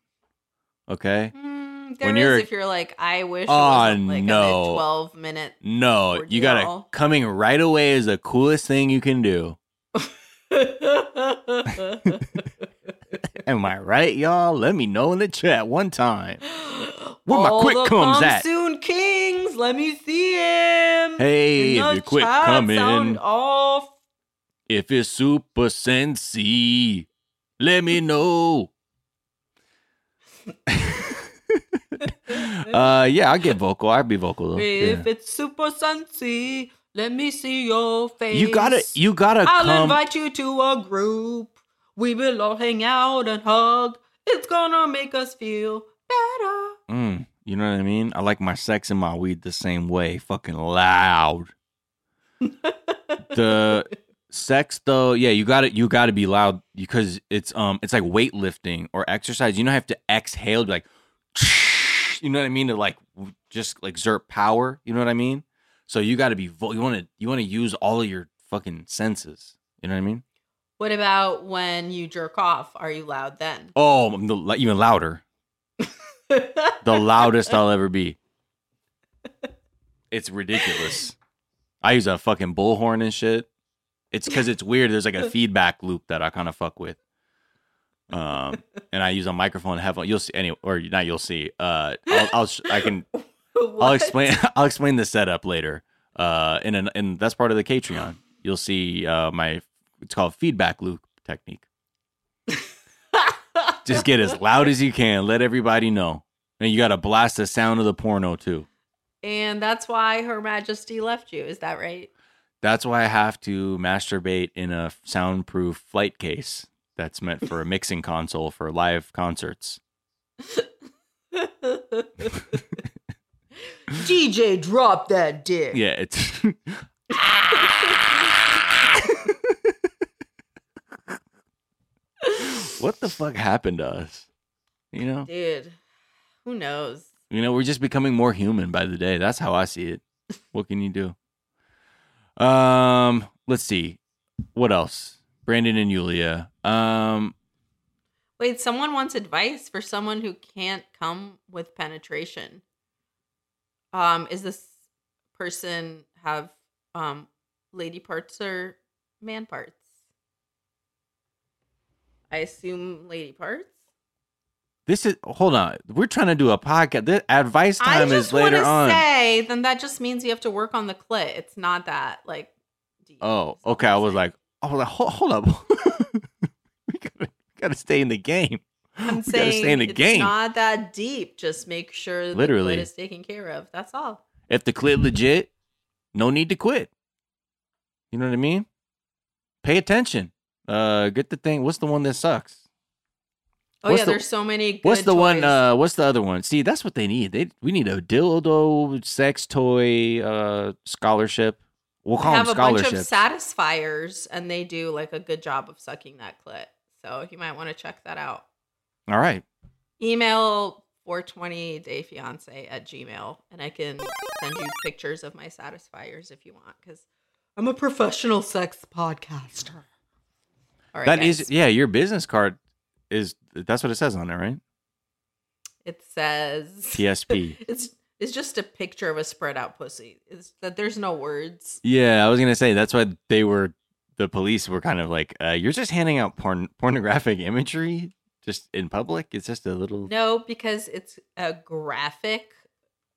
[SPEAKER 4] Okay?
[SPEAKER 5] Mm, Mm, there
[SPEAKER 4] When
[SPEAKER 5] is
[SPEAKER 4] you're-
[SPEAKER 5] if you're like, I wish it
[SPEAKER 4] Oh,
[SPEAKER 5] wasn't um, like
[SPEAKER 4] no.
[SPEAKER 5] a 12 minute.
[SPEAKER 4] No, you gotta coming right away is the coolest thing you can do. Am I right, y'all? Let me know in the chat one time. Where my
[SPEAKER 5] All
[SPEAKER 4] quick comes
[SPEAKER 5] come
[SPEAKER 4] at?
[SPEAKER 5] soon kings, let me see him.
[SPEAKER 4] Hey, if
[SPEAKER 5] the
[SPEAKER 4] you quit
[SPEAKER 5] chat,
[SPEAKER 4] coming,
[SPEAKER 5] off.
[SPEAKER 4] if it's super sensy, let me know. uh, yeah, I'll get vocal. I'll be vocal though.
[SPEAKER 5] If
[SPEAKER 4] Yeah.
[SPEAKER 5] it's super sunsy, let me see your face.
[SPEAKER 4] You gotta, you gotta
[SPEAKER 5] I'll
[SPEAKER 4] come.
[SPEAKER 5] invite you to a group. We will all hang out and hug. It's gonna make us feel better.
[SPEAKER 4] Mm, you know what I mean? I like my sex and my weed the same way, fucking loud. the sex though, yeah, you got to You got to be loud because it's um, it's like weightlifting or exercise. You don't have to exhale, be like, you know what I mean? To like just like exert power. You know what I mean? So you got to be. Vo- you want to. You want to use all of your fucking senses. You know what I mean?
[SPEAKER 5] What about when you jerk off? Are you loud then?
[SPEAKER 4] Oh, I'm the, even louder. the loudest I'll ever be. It's ridiculous. I use a fucking bullhorn and shit. It's because it's weird. There's like a feedback loop that I kind of fuck with. Um, and I use a microphone headphone. You'll see anyway, or not. You'll see. Uh, I'll, I'll sh- I can. I'll explain. I'll explain the setup later. Uh, in an, and that's part of the Patreon. You'll see. Uh, my it's called feedback loop technique. Just get as loud as you can. Let everybody know. And you got to blast the sound of the porno too.
[SPEAKER 5] And that's why Her Majesty left you. Is that right?
[SPEAKER 4] That's why I have to masturbate in a soundproof flight case that's meant for a mixing console for live concerts.
[SPEAKER 5] DJ, drop that dick.
[SPEAKER 4] Yeah, it's What the fuck happened to us? You know?
[SPEAKER 5] Dude, who knows?
[SPEAKER 4] You know, we're just becoming more human by the day. That's how I see it. What can you do? Um, let's see. What else? Brandon and Yulia. Um,
[SPEAKER 5] Wait, someone wants advice for someone who can't come with penetration. Um, is this person have um lady parts or man parts? I assume lady parts.
[SPEAKER 4] this is hold on. We're trying to do a podcast. This advice time is later on.
[SPEAKER 5] say, then that just means you have to work on the clit. It's not that like. deep.
[SPEAKER 4] oh, okay. I was
[SPEAKER 5] saying.
[SPEAKER 4] Like, oh, like, hold, hold up. we gotta, we gotta stay in the game.
[SPEAKER 5] I'm
[SPEAKER 4] we gotta
[SPEAKER 5] saying
[SPEAKER 4] stay in the
[SPEAKER 5] it's
[SPEAKER 4] game.
[SPEAKER 5] not that deep. Just make sure the
[SPEAKER 4] Literally.
[SPEAKER 5] clit is taken care of. That's all.
[SPEAKER 4] If the clit legit, no need to quit. You know what I mean? Pay attention. Uh, get the thing. What's the one that sucks?
[SPEAKER 5] Oh
[SPEAKER 4] What's
[SPEAKER 5] yeah,
[SPEAKER 4] the-
[SPEAKER 5] there's so many. Good
[SPEAKER 4] What's the one? Uh, what's the other one? See, that's what they need. They we need a dildo sex toy uh scholarship. We'll call
[SPEAKER 5] have
[SPEAKER 4] them
[SPEAKER 5] a bunch of satisfiers, and they do like a good job of sucking that clit. So you might want to check that out.
[SPEAKER 4] All right.
[SPEAKER 5] Email 420 day fiance at gmail, and I can send you pictures of my satisfiers if you want, because I'm a professional sex podcaster. All right,
[SPEAKER 4] That is
[SPEAKER 5] guys.
[SPEAKER 4] yeah. Your business card is that's what it says on there, right?
[SPEAKER 5] It says
[SPEAKER 4] TSP.
[SPEAKER 5] it's it's just a picture of a spread out pussy. It's that there's no words.
[SPEAKER 4] Yeah, I was gonna say that's why they were. The police were kind of like, uh, "You're just handing out porn pornographic imagery just in public. It's just a little."
[SPEAKER 5] No, because it's a graphic,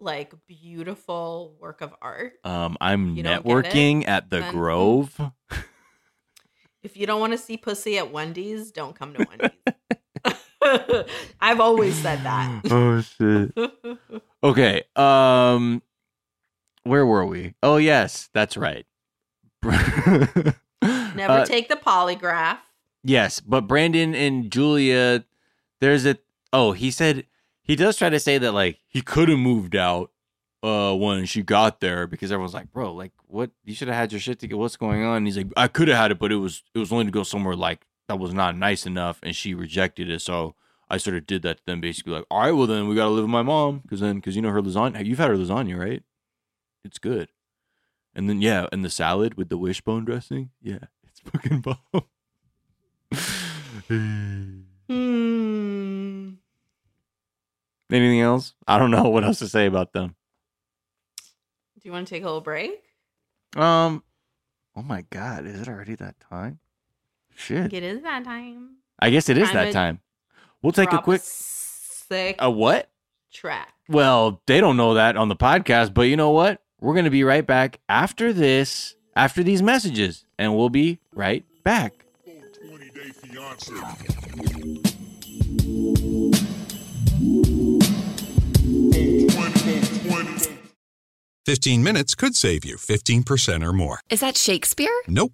[SPEAKER 5] like beautiful work of art.
[SPEAKER 4] Um, I'm
[SPEAKER 5] You don't get it?
[SPEAKER 4] networking at the
[SPEAKER 5] Then-
[SPEAKER 4] Grove.
[SPEAKER 5] If you don't want to see pussy at Wendy's, don't come to Wendy's. I've always said that.
[SPEAKER 4] oh shit. Okay. Um, where were we? Oh yes, that's right.
[SPEAKER 5] Never
[SPEAKER 4] Uh,
[SPEAKER 5] take the polygraph.
[SPEAKER 4] Yes, but Brandon and Julia, there's a. Oh, he said he does try to say that like he could have moved out uh when she got there because everyone's like, bro, like what? You should have had your shit together. What's going on? And he's like, I could have had it, but it was it was only to go somewhere like that was not nice enough, and she rejected it. So I sort of did that to them, basically like, all right, well then we got to live with my mom because then because you know her lasagna. You've had her lasagna, right? It's good. And then yeah, and the salad with the wishbone dressing, yeah, it's fucking bomb.
[SPEAKER 5] Hmm.
[SPEAKER 4] Anything else? I don't know what else to say about them.
[SPEAKER 5] Do you want to take a little break?
[SPEAKER 4] Um, oh my God, is it already that time? Shit.
[SPEAKER 5] It is that time.
[SPEAKER 4] I guess it is
[SPEAKER 5] Time
[SPEAKER 4] that time. We'll take a quick.
[SPEAKER 5] sick
[SPEAKER 4] A what?
[SPEAKER 5] track.
[SPEAKER 4] Well, they don't know that on the podcast, but you know what? We're going to be right back after this, after these messages, and we'll be right back.
[SPEAKER 3] 20 Day Fiance.
[SPEAKER 7] 15 minutes could save you 15% or more.
[SPEAKER 8] Is that Shakespeare?
[SPEAKER 7] Nope,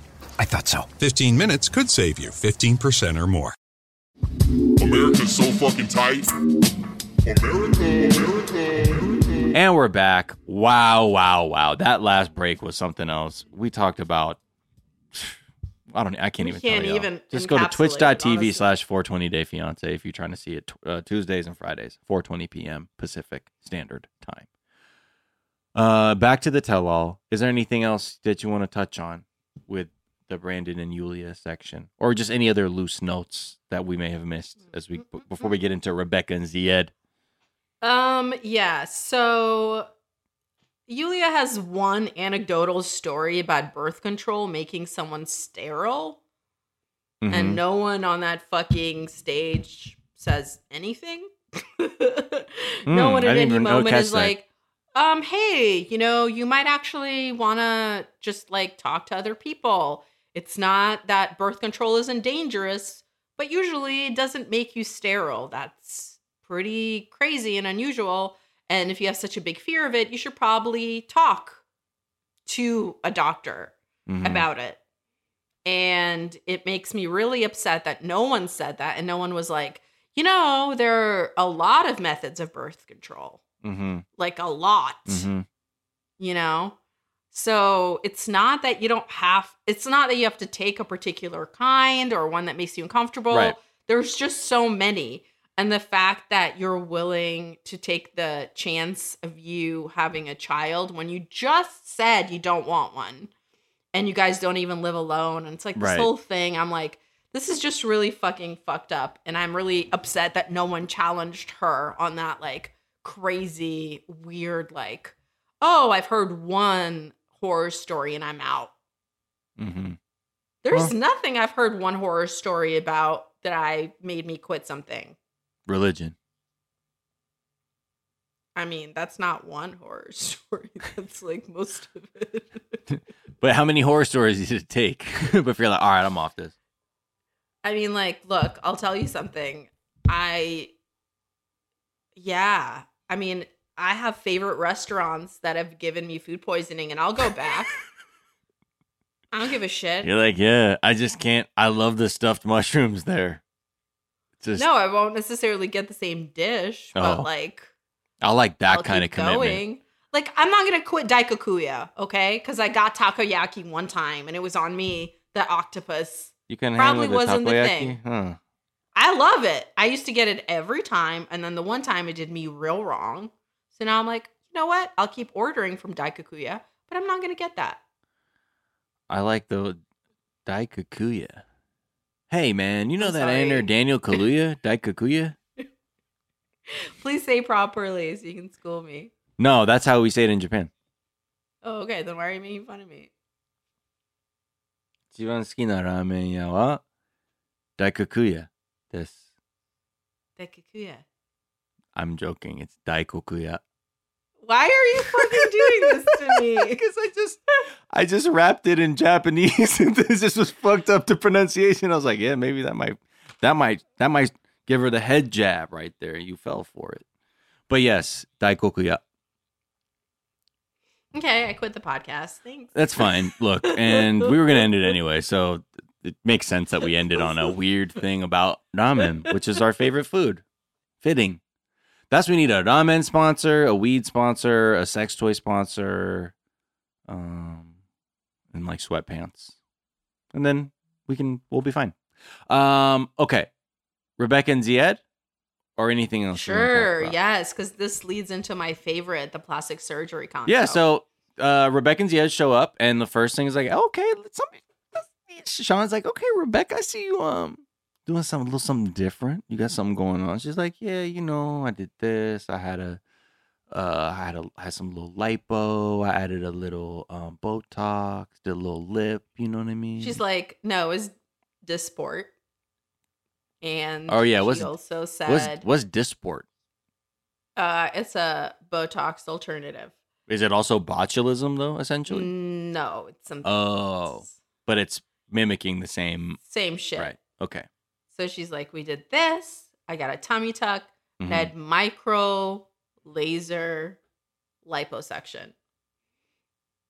[SPEAKER 9] I thought so.
[SPEAKER 7] 15 minutes could save you 15% or more.
[SPEAKER 3] America's so fucking tight. America, America, America.
[SPEAKER 4] And we're back. Wow, wow, wow. That last break was something else. We talked about. I don't. I can't
[SPEAKER 5] We
[SPEAKER 4] even.
[SPEAKER 5] can't
[SPEAKER 4] tell
[SPEAKER 5] even
[SPEAKER 4] Just go to
[SPEAKER 5] encapsulate it,
[SPEAKER 4] twitch.tv slash 420 day fiance if you're trying to see it uh, Tuesdays and Fridays, 420 p.m. Pacific Standard Time. Uh, back to the tell all. Is there anything else that you want to touch on with the Brandon and Yulia section, or just any other loose notes that we may have missed as we before we get into Rebecca and Zied?
[SPEAKER 5] Um, yeah. So Yulia has one anecdotal story about birth control making someone sterile,
[SPEAKER 4] Mhm.
[SPEAKER 5] and no one on that fucking stage says anything. no
[SPEAKER 4] Hmm,
[SPEAKER 5] one at any moment is
[SPEAKER 4] that.
[SPEAKER 5] like, um, hey, you know, you might actually want to just like talk to other people. It's not that birth control isn't dangerous, but usually it doesn't make you sterile. That's pretty crazy and unusual. And if you have such a big fear of it, you should probably talk to a doctor
[SPEAKER 4] Mhm.
[SPEAKER 5] about it. And it makes me really upset that no one said that and no one was like, you know, there are a lot of methods of birth control,
[SPEAKER 4] Mm-hmm.
[SPEAKER 5] like a lot,
[SPEAKER 4] Mm-hmm.
[SPEAKER 5] you know? So it's not that you don't have, it's not that you have to take a particular kind or one that makes you uncomfortable.
[SPEAKER 4] Right.
[SPEAKER 5] There's just so many. And the fact that you're willing to take the chance of you having a child when you just said you don't want one and you guys don't even live alone. And it's like this
[SPEAKER 4] Right.
[SPEAKER 5] whole thing. I'm like, this is just really fucking fucked up. And I'm really upset that no one challenged her on that like crazy, weird, like, oh, I've heard one horror story and I'm out.
[SPEAKER 4] Mm-hmm.
[SPEAKER 5] There's
[SPEAKER 4] Well-
[SPEAKER 5] nothing I've heard one horror story about that I made me quit something.
[SPEAKER 4] Religion.
[SPEAKER 5] I mean, that's not one horror story. That's like most of it.
[SPEAKER 4] But how many horror stories did it take before you're like, all right, I'm off this?
[SPEAKER 5] I mean, like, look, I'll tell you something. I, yeah, I mean, I have favorite restaurants that have given me food poisoning, and I'll go back. I don't give a shit.
[SPEAKER 4] You're like, yeah, I just can't. I love the stuffed mushrooms there. Just,
[SPEAKER 5] no, I won't necessarily get the same dish, but
[SPEAKER 4] Oh.
[SPEAKER 5] like,
[SPEAKER 4] I like that
[SPEAKER 5] I'll
[SPEAKER 4] kind of commitment.
[SPEAKER 5] going. Like, I'm not gonna quit Daikokuya, okay? Because I got takoyaki one time, and it was on me. The octopus.
[SPEAKER 4] You can
[SPEAKER 5] Probably wasn't the thing.
[SPEAKER 4] huh?
[SPEAKER 5] I love it. I used to get it every time, and then the one time it did me real wrong. So now I'm like, you know what? I'll keep ordering from Daikokuya, but I'm not gonna get that.
[SPEAKER 4] I like the Daikakuya. Hey man, you know
[SPEAKER 5] I'm
[SPEAKER 4] that
[SPEAKER 5] sorry.
[SPEAKER 4] actor Daniel Kaluuya, Daikakuya?
[SPEAKER 5] Please say properly so you can school me.
[SPEAKER 4] No, that's how we say it in Japan.
[SPEAKER 5] Oh, okay. Then why are you making fun of me?
[SPEAKER 4] 一番好きなラーメン屋は大黒屋です。
[SPEAKER 5] Daikokuya.
[SPEAKER 4] I'm joking. It's 大黒屋.
[SPEAKER 5] Why are you fucking doing this to me?
[SPEAKER 4] Because I just I just wrapped it in Japanese and this just was fucked up to pronunciation. I was like, yeah, maybe that might that might that might give her the head jab right there. You fell for it. But yes, Daikokuya.
[SPEAKER 5] Okay, I quit the podcast. Thanks.
[SPEAKER 4] That's fine. Look, and we were gonna end it anyway, so it makes sense that we ended on a weird thing about ramen, which is our favorite food. Fitting. That's we need a ramen sponsor, a weed sponsor, a sex toy sponsor, um, and like sweatpants, and then we can we'll be fine. Um, okay, Rebecca and Zied, or anything else? you wanna talk
[SPEAKER 5] Sure, yes, because this leads into my favorite, the plastic surgery consult.
[SPEAKER 4] Yeah, so uh, Rebecca and Zied show up, and the first thing is like, okay, let's, somebody, let's, Shaun's like, okay, Rebecca, I see you um doing something a little something different. You got something going on. She's like, yeah, you know, I did this. I had a, uh, I had a I had some little lipo. I added a little um Botox, did a little lip. You know what I mean?
[SPEAKER 5] she's like, no, it's Dysport. And
[SPEAKER 4] oh yeah, what's
[SPEAKER 5] also
[SPEAKER 4] what's
[SPEAKER 5] said
[SPEAKER 4] what's Dysport?
[SPEAKER 5] uh, it's a Botox alternative.
[SPEAKER 4] Is it also botulism though? Essentially.
[SPEAKER 5] No, it's something
[SPEAKER 4] Oh, but it's mimicking the same.
[SPEAKER 5] same shit.
[SPEAKER 4] Right. Okay.
[SPEAKER 5] So she's like, we did this. I got a tummy tuck.
[SPEAKER 4] Mhm.
[SPEAKER 5] I had micro laser liposuction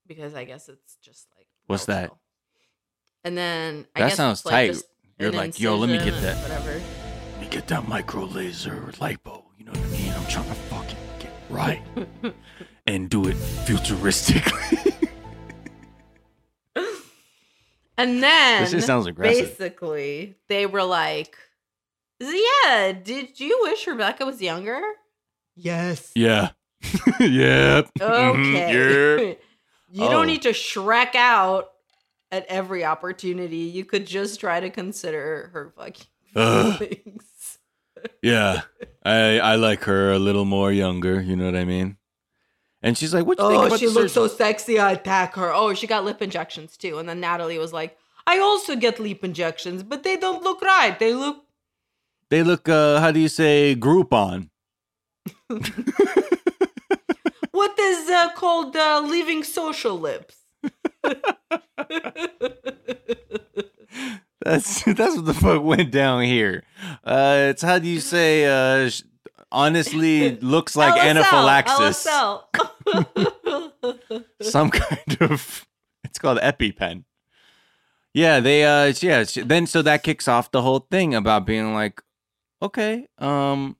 [SPEAKER 5] because I guess it's just like
[SPEAKER 4] What's that?
[SPEAKER 5] And then I
[SPEAKER 4] That
[SPEAKER 5] guess
[SPEAKER 4] sounds
[SPEAKER 5] like
[SPEAKER 4] tight. You're like, yo, let me get that.
[SPEAKER 5] Whatever.
[SPEAKER 4] Let me get that micro laser lipo. You know what I mean? I'm trying to fucking get right and do it futuristically.
[SPEAKER 5] And then
[SPEAKER 4] This just sounds aggressive.
[SPEAKER 5] Basically, they were like, "Yeah, did you wish Rebecca was younger?" Yes.
[SPEAKER 4] yeah. yep. Mhm.
[SPEAKER 5] Okay.
[SPEAKER 4] Yep.
[SPEAKER 5] you
[SPEAKER 4] Oh.
[SPEAKER 5] don't need to shrek out at every opportunity. You could just try to consider her fucking
[SPEAKER 4] Ugh.
[SPEAKER 5] feelings.
[SPEAKER 4] Yeah. I I like her a little more younger. You know what I mean? And she's like, "What you think
[SPEAKER 5] Oh,
[SPEAKER 4] about
[SPEAKER 5] she looks so sexy. I attack her. Oh, she got lip injections too. And then Natalie was like, I also get lip injections, but they don't look right. They look
[SPEAKER 4] They look. uh How do you say Groupon?
[SPEAKER 5] what is uh, called uh, living social lips.
[SPEAKER 4] That's that's what the fuck went down here. Uh It's how do you say? uh sh- Honestly, looks like anaphylaxis.
[SPEAKER 5] LSL.
[SPEAKER 4] some kind of it's called EpiPen. Yeah, they uh yeah, then so that kicks off the whole thing about being like okay, um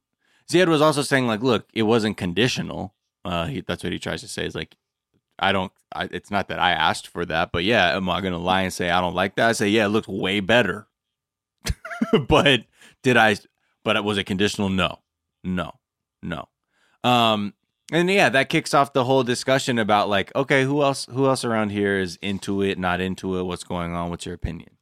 [SPEAKER 4] Zied was also saying like look, it wasn't conditional. Uh he, that's what he tries to say is like I don't I, it's not that I asked for that, but yeah, am I going to lie and say I don't like that? I say yeah, it looks way better. but did I but it was it conditional? No. No. No. Um and yeah, that kicks off the whole discussion about like, okay, who else who else around here is into it, not into it, what's going on, what's your opinion?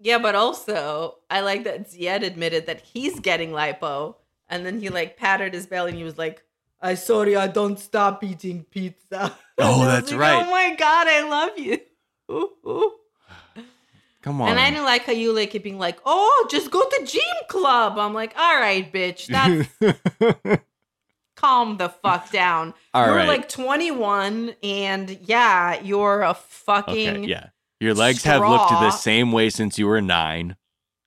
[SPEAKER 5] yeah, but also I like that Zied admitted that he's getting lipo, and then he like patted his belly and he was like, "I sorry, I don't stop eating pizza."
[SPEAKER 4] Oh,
[SPEAKER 5] And I was
[SPEAKER 4] that's
[SPEAKER 5] like,
[SPEAKER 4] right.
[SPEAKER 5] Oh my god, I love you. Ooh, ooh.
[SPEAKER 4] Come on.
[SPEAKER 5] And I didn't like how you like it being like, "Oh, just go to gym club." I'm like, "All right, bitch, that's calm the fuck down.
[SPEAKER 4] All
[SPEAKER 5] you're
[SPEAKER 4] right.
[SPEAKER 5] like 21 and yeah, you're a fucking
[SPEAKER 4] okay, yeah. Your legs have looked the same way since you were 9.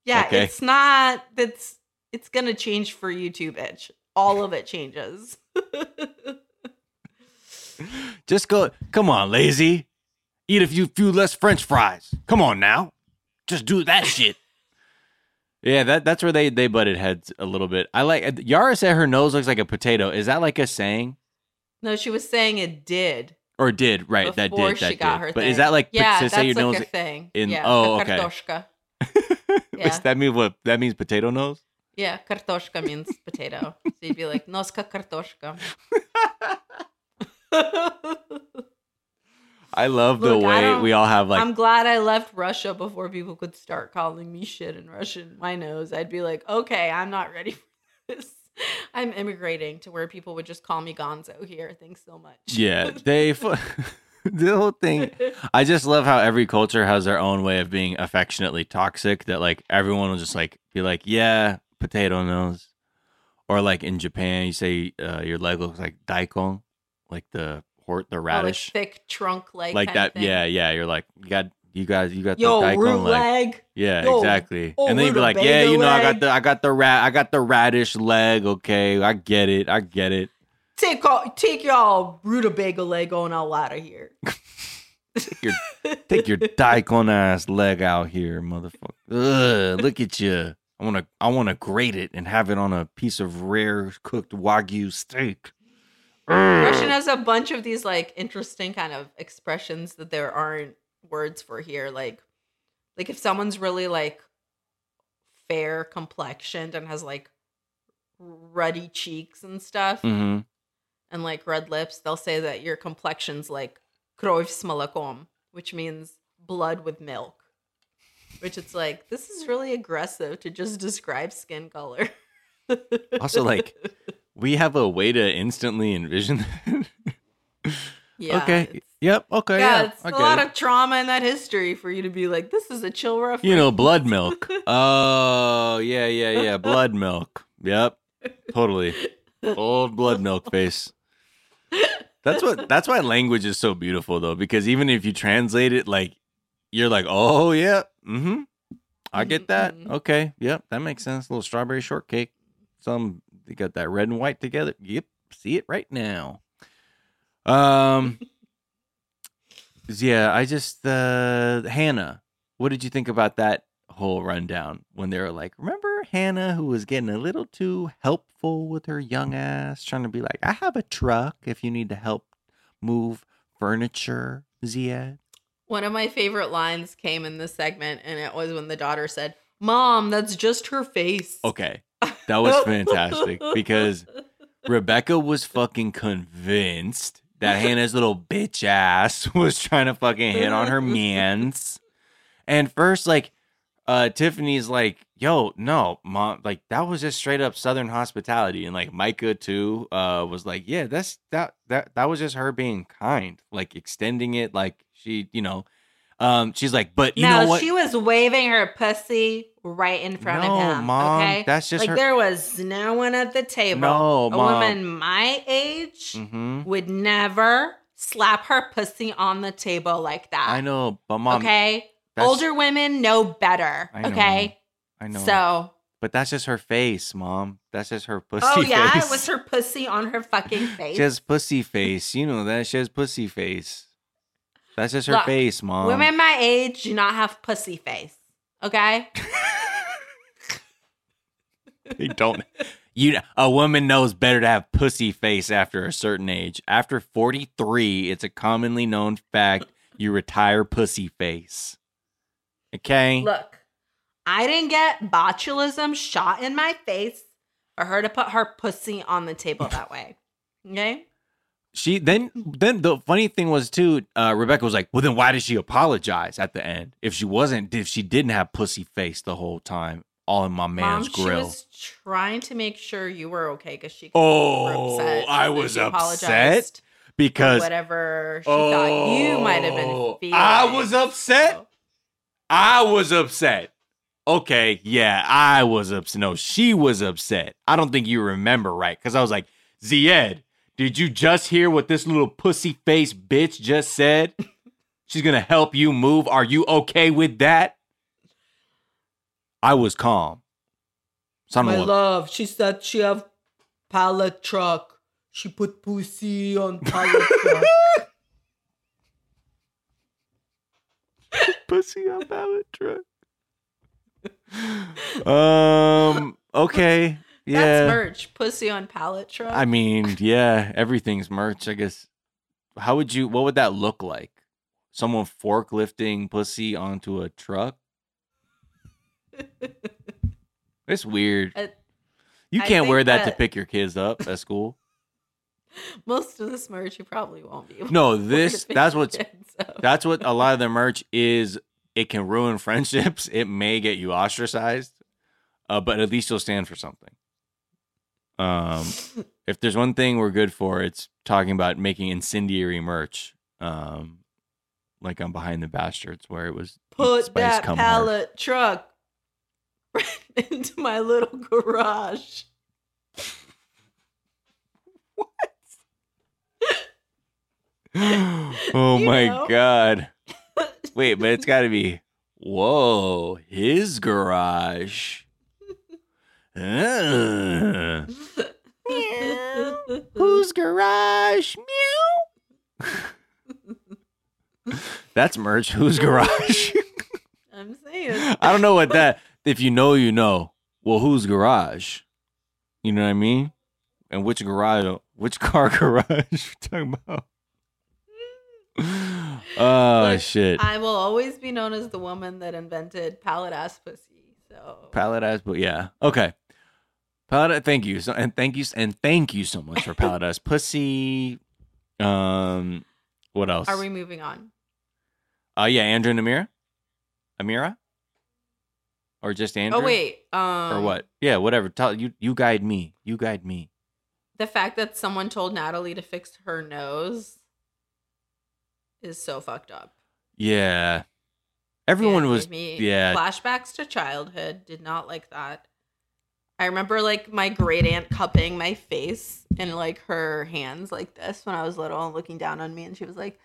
[SPEAKER 5] Yeah,
[SPEAKER 4] Okay.
[SPEAKER 5] it's not that's it's going to change for you too, bitch. All of it changes.
[SPEAKER 4] Just go Come on, lazy. Eat a few few less french fries. Come on now. Just do that shit. Yeah, that that's where they they butted heads a little bit. I like uh, Yara said her nose looks like a potato. Is that like a saying?
[SPEAKER 5] no, she was saying it did.
[SPEAKER 4] Or did right? that did. That
[SPEAKER 5] she got
[SPEAKER 4] did.
[SPEAKER 5] her
[SPEAKER 4] But
[SPEAKER 5] thing.
[SPEAKER 4] is that like
[SPEAKER 5] yeah,
[SPEAKER 4] to
[SPEAKER 5] that's
[SPEAKER 4] say your
[SPEAKER 5] like
[SPEAKER 4] nose
[SPEAKER 5] a thing.
[SPEAKER 4] in?
[SPEAKER 5] yeah,
[SPEAKER 4] oh, okay.
[SPEAKER 5] Kartoshka.
[SPEAKER 4] Does
[SPEAKER 5] Yeah.
[SPEAKER 4] that mean what? That means potato nose.
[SPEAKER 5] Yeah, kartoshka means potato. So you'd be like, noska kartoshka.
[SPEAKER 4] I love the
[SPEAKER 5] Look, I
[SPEAKER 4] way we all have like
[SPEAKER 5] I'm glad I left Russia before people could start calling me shit in Russian. My nose. I'd be like, okay, I'm not ready for this. I'm immigrating to where people would just call me Gonzo here. Thanks so much.
[SPEAKER 4] yeah they the whole thing. I just love how every culture has their own way of being affectionately toxic. That like everyone will just like be like, yeah, potato nose, Or like in Japan, you say uh, your leg looks like daikon, like the the
[SPEAKER 5] Oh, like
[SPEAKER 4] radish,
[SPEAKER 5] thick trunk leg.
[SPEAKER 4] like that. Yeah, yeah. You're like you got you guys you got
[SPEAKER 5] Yo,
[SPEAKER 4] the daikon
[SPEAKER 5] root
[SPEAKER 4] leg.
[SPEAKER 5] leg.
[SPEAKER 4] Yeah,
[SPEAKER 5] Yo,
[SPEAKER 4] exactly.
[SPEAKER 5] oh,
[SPEAKER 4] and then you'd be like, yeah, you know, I got the I got the rat I got the radish leg. Okay, I get it. I get it.
[SPEAKER 5] Take all, take y'all rutabaga leg on out out of here.
[SPEAKER 4] Take your take your daikon ass leg out here, motherfucker. Ugh, look at you. I want to I want to grate it and have it on a piece of rare cooked wagyu steak.
[SPEAKER 5] Russian has a bunch of these like interesting kind of expressions that there aren't words for here. Like, like if someone's really like fair complexioned and has like ruddy cheeks and stuff
[SPEAKER 4] hmm
[SPEAKER 5] and like red lips, they'll say that your complexion's like krov s molakom, which means blood with milk. Which it's like this is really aggressive to just describe skin color.
[SPEAKER 4] Also, like we have a way to instantly envision. that.
[SPEAKER 5] Yeah,
[SPEAKER 4] okay. Yep. Okay.
[SPEAKER 5] yeah,
[SPEAKER 4] Yeah.
[SPEAKER 5] it's
[SPEAKER 4] I
[SPEAKER 5] a lot
[SPEAKER 4] it.
[SPEAKER 5] of trauma in that history for you to be like, this is a chill reference.
[SPEAKER 4] You know, blood milk. Oh, yeah, yeah, yeah. Blood milk. Yep. Totally. Old blood milk face. That's what that's why language is so beautiful though, because even if you translate it like you're like, oh yeah, mm-hmm. I get that. Okay, yep, that makes sense. A little strawberry shortcake. Some they got that red and white together. Yep, see it right now. Um yeah, I just uh Hannah. What did you think about that whole rundown when they were like, remember Hannah who was getting a little too helpful with her young ass, trying to be like, I have a truck if you need to help move furniture, Zied.
[SPEAKER 5] One of my favorite lines came in this segment, and it was when the daughter said, Mom, that's just her face.
[SPEAKER 4] Okay. That was fantastic because Rebecca was fucking convinced that Hannah's little bitch ass was trying to fucking hit on her mans. And first, like, uh, Tiffany's like, yo, no, mom, like that was just straight up Southern hospitality. And like Micah too, uh, was like, yeah, that's that that that was just her being kind, like extending it, like she, you know, um, she's like, but you
[SPEAKER 5] no,
[SPEAKER 4] know what?
[SPEAKER 5] she was waving her pussy right in front
[SPEAKER 4] No,
[SPEAKER 5] of him.
[SPEAKER 4] Mom,
[SPEAKER 5] okay,
[SPEAKER 4] that's just
[SPEAKER 5] like
[SPEAKER 4] her-
[SPEAKER 5] there was no one at the table.
[SPEAKER 4] No,
[SPEAKER 5] a
[SPEAKER 4] Mom.
[SPEAKER 5] woman my age
[SPEAKER 4] Mhm.
[SPEAKER 5] would never slap her pussy on the table like that.
[SPEAKER 4] I know, but mom,
[SPEAKER 5] okay, older women know better.
[SPEAKER 4] I know.
[SPEAKER 5] Okay,
[SPEAKER 4] I know.
[SPEAKER 5] so.
[SPEAKER 4] But that's just her face, mom. That's just her pussy
[SPEAKER 5] Oh yeah,
[SPEAKER 4] face.
[SPEAKER 5] it was her pussy on her fucking face.
[SPEAKER 4] She has pussy face. You know that. She has pussy face. That's just her
[SPEAKER 5] Look,
[SPEAKER 4] face, mom.
[SPEAKER 5] Women my age do not have pussy face. Okay.
[SPEAKER 4] They don't. You a woman knows better to have pussy face after a certain age. After 43, it's a commonly known fact you retire pussy face. Okay?
[SPEAKER 5] Look, I didn't get botulism shot in my face for her to put her pussy on the table that way. Okay.
[SPEAKER 4] She then then the funny thing was too, uh, Rebecca was like, Well then why did she apologize at the end? If she wasn't if she didn't have pussy face the whole time, all in my man's
[SPEAKER 5] Mom,
[SPEAKER 4] grill.
[SPEAKER 5] she was trying to make sure you were okay because she
[SPEAKER 4] Oh,
[SPEAKER 5] upset.
[SPEAKER 4] I was upset because
[SPEAKER 5] whatever she thought you might have been
[SPEAKER 4] Oh,
[SPEAKER 5] feeling.
[SPEAKER 4] I was upset. I was upset. Okay, yeah, I was upset. No, she was upset. I don't think you remember right because I was like, Zied, did you just hear what this little pussy face bitch just said? She's gonna help you move. Are you okay with that? I was calm. So I
[SPEAKER 5] My love, she said she have pallet truck. She put pussy on pallet truck.
[SPEAKER 4] pussy on pallet truck. um. Okay. Yeah.
[SPEAKER 5] That's merch. Pussy on pallet truck.
[SPEAKER 4] I mean, yeah, everything's merch. I guess. How would you? What would that look like? Someone forklifting pussy onto a truck. It's weird.
[SPEAKER 5] Uh,
[SPEAKER 4] You can't wear
[SPEAKER 5] think
[SPEAKER 4] that, to pick your kids up at school.
[SPEAKER 5] Most of this merch you probably won't be. able
[SPEAKER 4] No, this that's what's that's what a lot of the merch is. It can ruin friendships. It may get you ostracized, uh, but at least you'll stand for something. Um, if there's one thing we're good for, it's talking about making incendiary merch. Um, like on Behind the Bastards, where it was
[SPEAKER 5] put that
[SPEAKER 4] pallet hard.
[SPEAKER 5] truck right into my little garage.
[SPEAKER 4] oh my
[SPEAKER 5] know.
[SPEAKER 4] god. Wait, but it's got to be whoa, his garage. Uh, whose garage? Meow. That's merch. Whose garage?
[SPEAKER 5] I'm saying.
[SPEAKER 4] I don't know what that. If you know, you know. Well, whose garage? You know what I mean? And which garage? Which car garage? you talking about? Oh
[SPEAKER 5] Look,
[SPEAKER 4] shit!
[SPEAKER 5] I will always be known as the woman that invented pallet ass pussy. So
[SPEAKER 4] Pallet ass, but yeah, okay. Pallet, thank you, so, and thank you, and thank you so much for ass pussy. Um, what else?
[SPEAKER 5] are we moving on?
[SPEAKER 4] Uh, yeah, Andrew and Amira, Amira, or just Andrew?
[SPEAKER 5] Oh wait, um,
[SPEAKER 4] or what? Yeah, whatever. Tell you, you guide me. You guide me.
[SPEAKER 5] The fact that someone told Natalie to fix her nose is so fucked up.
[SPEAKER 4] Yeah, everyone
[SPEAKER 5] Yeah,
[SPEAKER 4] was.
[SPEAKER 5] me
[SPEAKER 4] Yeah,
[SPEAKER 5] flashbacks to childhood. Did not like that. I remember like my great aunt cupping my face in like her hands like this when I was little and looking down on me, and she was like,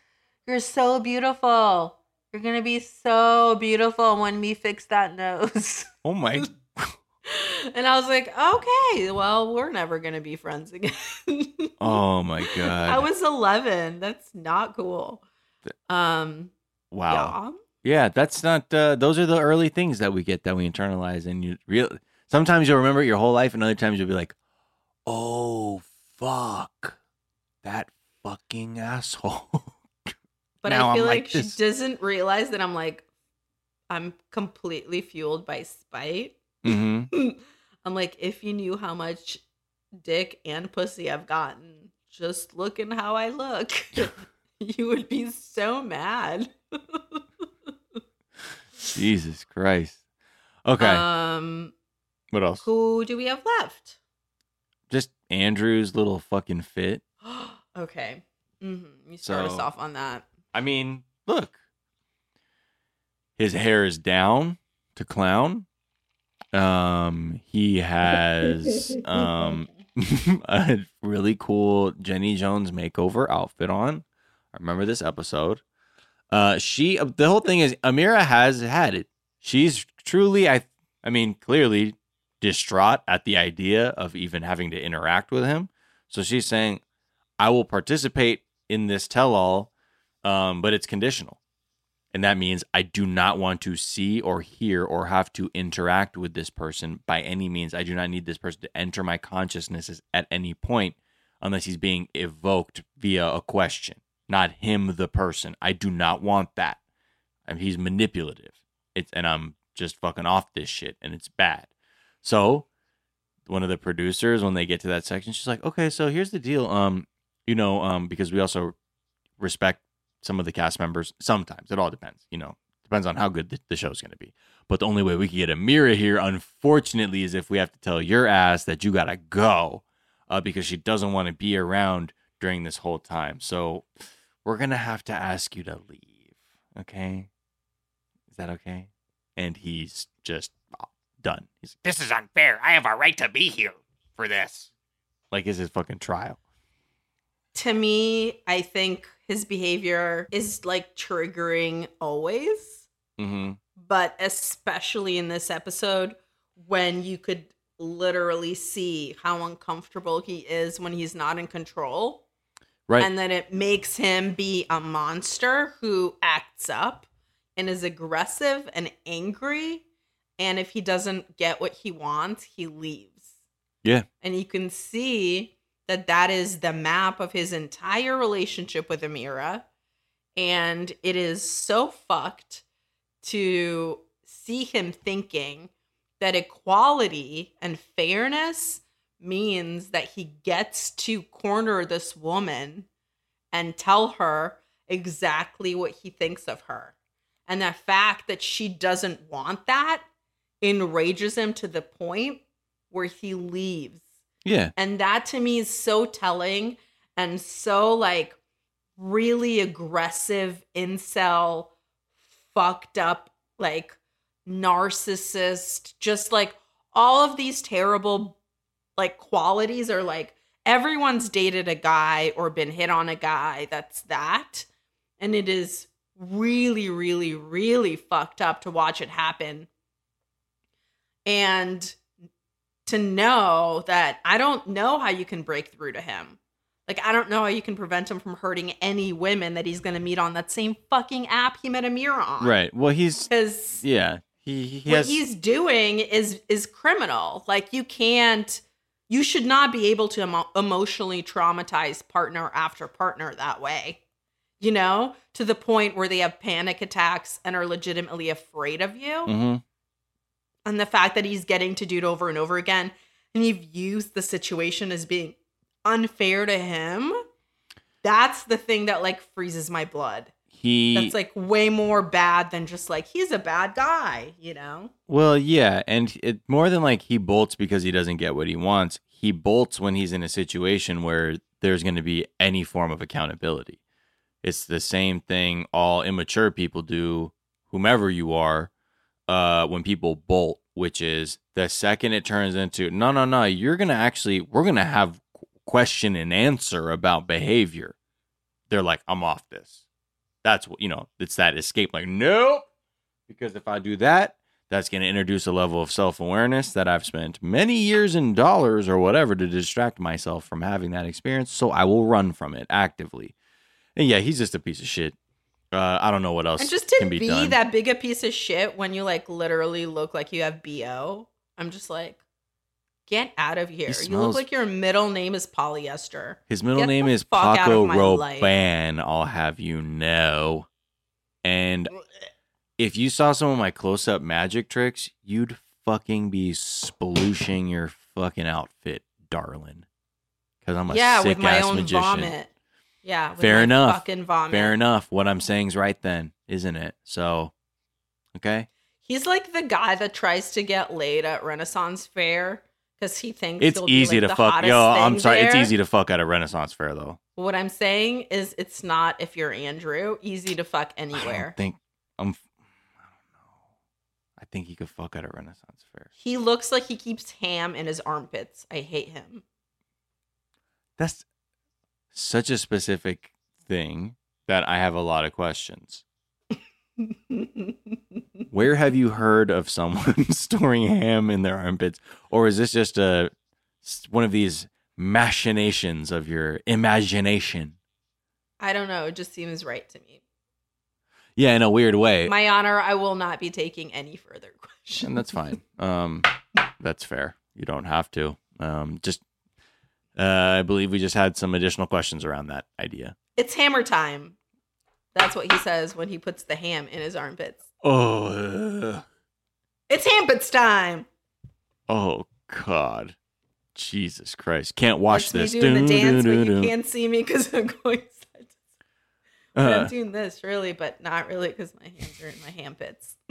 [SPEAKER 5] "You're so beautiful. You're gonna be so beautiful when we fix that nose."
[SPEAKER 4] Oh my.
[SPEAKER 5] and I was like, "Okay, well, we're never gonna be friends again."
[SPEAKER 4] Oh my god.
[SPEAKER 5] I was 11. That's not cool. Um,
[SPEAKER 4] Wow. Yeah, that's not. Uh, those are the early things that we get that we internalize, and you real. Sometimes you'll remember it your whole life, and other times you'll be like, "Oh fuck, that fucking asshole."
[SPEAKER 5] But
[SPEAKER 4] Now
[SPEAKER 5] I
[SPEAKER 4] I'm
[SPEAKER 5] feel
[SPEAKER 4] like
[SPEAKER 5] like, she doesn't realize that I'm like, I'm completely fueled by spite.
[SPEAKER 4] hmm
[SPEAKER 5] I'm like, if you knew how much dick and pussy I've gotten, just looking how I look, you would be so mad.
[SPEAKER 4] Jesus Christ. Okay.
[SPEAKER 5] Um,
[SPEAKER 4] what else?
[SPEAKER 5] who do we have left?
[SPEAKER 4] Just Andrew's little fucking fit.
[SPEAKER 5] okay. hmm You start us off on that.
[SPEAKER 4] I mean, look. His hair is down to clown. Um, he has um a really cool Jenny Jones makeover outfit on. I remember this episode. Uh, she the whole thing is Amira has had it. She's truly, I, I mean, clearly distraught at the idea of even having to interact with him. So she's saying, "I will participate in this tell-all, um, but it's conditional." And that means I do not want to see or hear or have to interact with this person by any means. I do not need this person to enter my consciousness at any point unless he's being evoked via a question, not him, the person. I do not want that. I mean, he's manipulative. It's and I'm just fucking off this shit, and it's bad. So, one of the producers, when they get to that section, she's like, "Okay, so here's the deal. Um, you know, um, because we also respect some of the cast members. Sometimes it all depends. You know, depends on how good the, the show's going to be. But the only way we can get Amira here, unfortunately, is if we have to tell your ass that you gotta go, uh, because she doesn't want to be around during this whole time. So we're gonna have to ask you to leave. Okay? Is that okay? And he's just done. He's
[SPEAKER 10] This is unfair. I have a right to be here for this.
[SPEAKER 4] like, is his fucking trial.
[SPEAKER 5] to me, I think his behavior is like triggering always,
[SPEAKER 4] Mm-hmm.
[SPEAKER 5] but especially in this episode when you could literally see how uncomfortable he is when he's not in control.
[SPEAKER 4] Right.
[SPEAKER 5] And then it makes him be a monster who acts up and is aggressive and angry. And if he doesn't get what he wants, he leaves.
[SPEAKER 4] Yeah.
[SPEAKER 5] And you can see that that is the map of his entire relationship with Amira. And it is so fucked to see him thinking that equality and fairness means that he gets to corner this woman and tell her exactly what he thinks of her. And the fact that she doesn't want that enrages him to the point where he leaves.
[SPEAKER 4] Yeah.
[SPEAKER 5] And that to me is so telling and so like really aggressive incel, fucked up, like narcissist, just like all of these terrible like qualities are like everyone's dated a guy or been hit on a guy that's that. And it is really, really, really fucked up to watch it happen. And to know that I don't know how you can break through to him. Like, I don't know how you can prevent him from hurting any women that he's going to meet on that same fucking app he met Amira on.
[SPEAKER 4] Right. Well, he's
[SPEAKER 5] Because
[SPEAKER 4] yeah. He, he
[SPEAKER 5] what
[SPEAKER 4] has
[SPEAKER 5] he's doing is is criminal. Like you can't, you should not be able to emo- emotionally traumatize partner after partner that way. You know, to the point where they have panic attacks and are legitimately afraid of you.
[SPEAKER 4] Mhm.
[SPEAKER 5] And the fact that he's getting to do it over and over again, and you've used the situation as being unfair to him. That's the thing that like freezes my blood.
[SPEAKER 4] he
[SPEAKER 5] That's like way more bad than just like he's a bad guy, you know?
[SPEAKER 4] Well, yeah, and it more than like he bolts because he doesn't get what he wants. He bolts when he's in a situation where there's going to be any form of accountability. It's the same thing all immature people do, whomever you are, uh, when people bolt, which is the second it turns into no, no, no, you're to actually, we're to have question and answer about behavior. They're like, I'm off this. That's what, you know, it's that escape. Like, nope. Because if I do that, that's going to introduce a level of self awareness that I've spent many years and dollars or whatever to distract myself from having that experience. So I will run from it actively. And yeah, he's just a piece of shit. Uh, I don't know what else
[SPEAKER 5] And just to
[SPEAKER 4] be,
[SPEAKER 5] be, that big a piece of shit when you like literally look like you have BO, I'm just like, get out of here. You
[SPEAKER 4] smells-
[SPEAKER 5] look like your middle name is polyester.
[SPEAKER 4] His middle
[SPEAKER 5] Get
[SPEAKER 4] name is Paco
[SPEAKER 5] my life.
[SPEAKER 4] Roban, I'll have you know. And if you saw some of my close up magic tricks, you'd fucking be splooshing your fucking outfit, darling. Because I'm a
[SPEAKER 5] yeah,
[SPEAKER 4] sick
[SPEAKER 5] with my
[SPEAKER 4] ass
[SPEAKER 5] own
[SPEAKER 4] magician.
[SPEAKER 5] vomit. Yeah,
[SPEAKER 4] Fair enough.
[SPEAKER 5] Fucking vomit.
[SPEAKER 4] Fair enough. What I'm saying's right then, isn't it? So, okay.
[SPEAKER 5] He's like the guy that tries to get laid at Renaissance Fair because he thinks
[SPEAKER 4] It's easy
[SPEAKER 5] like,
[SPEAKER 4] to fuck. Yo, I'm sorry. It's easy to fuck at a Renaissance fair, though.
[SPEAKER 5] What I'm saying is, it's not if you're Andrew, easy to fuck
[SPEAKER 4] I
[SPEAKER 5] anywhere.
[SPEAKER 4] don't think I'm. I don't know. I think he could fuck at a Renaissance fair.
[SPEAKER 5] He looks like he keeps ham in his armpits. I hate him.
[SPEAKER 4] That's such a specific thing that I have a lot of questions. Where have you heard of someone storing ham in their armpits, or is this just a one of these machinations of your imagination?
[SPEAKER 5] I don't know. It just seems right to me.
[SPEAKER 4] Yeah, in a weird way,
[SPEAKER 5] My honor, I will not be taking any further questions.
[SPEAKER 4] and that's fine. Um, that's fair. You don't have to. Um, just, uh, I believe we just had some additional questions around that idea.
[SPEAKER 5] It's hammer time. That's what he says when he puts the ham in his armpits.
[SPEAKER 4] Oh, uh,
[SPEAKER 5] It's hampits time.
[SPEAKER 4] oh, God, Jesus Christ! Can't watch
[SPEAKER 5] That's
[SPEAKER 4] this.
[SPEAKER 5] me doing the
[SPEAKER 4] Dun,
[SPEAKER 5] dance, but you can't see me because I'm going. side to
[SPEAKER 4] Uh,
[SPEAKER 5] I'm doing this really, but not really because my hands are in my ham pits.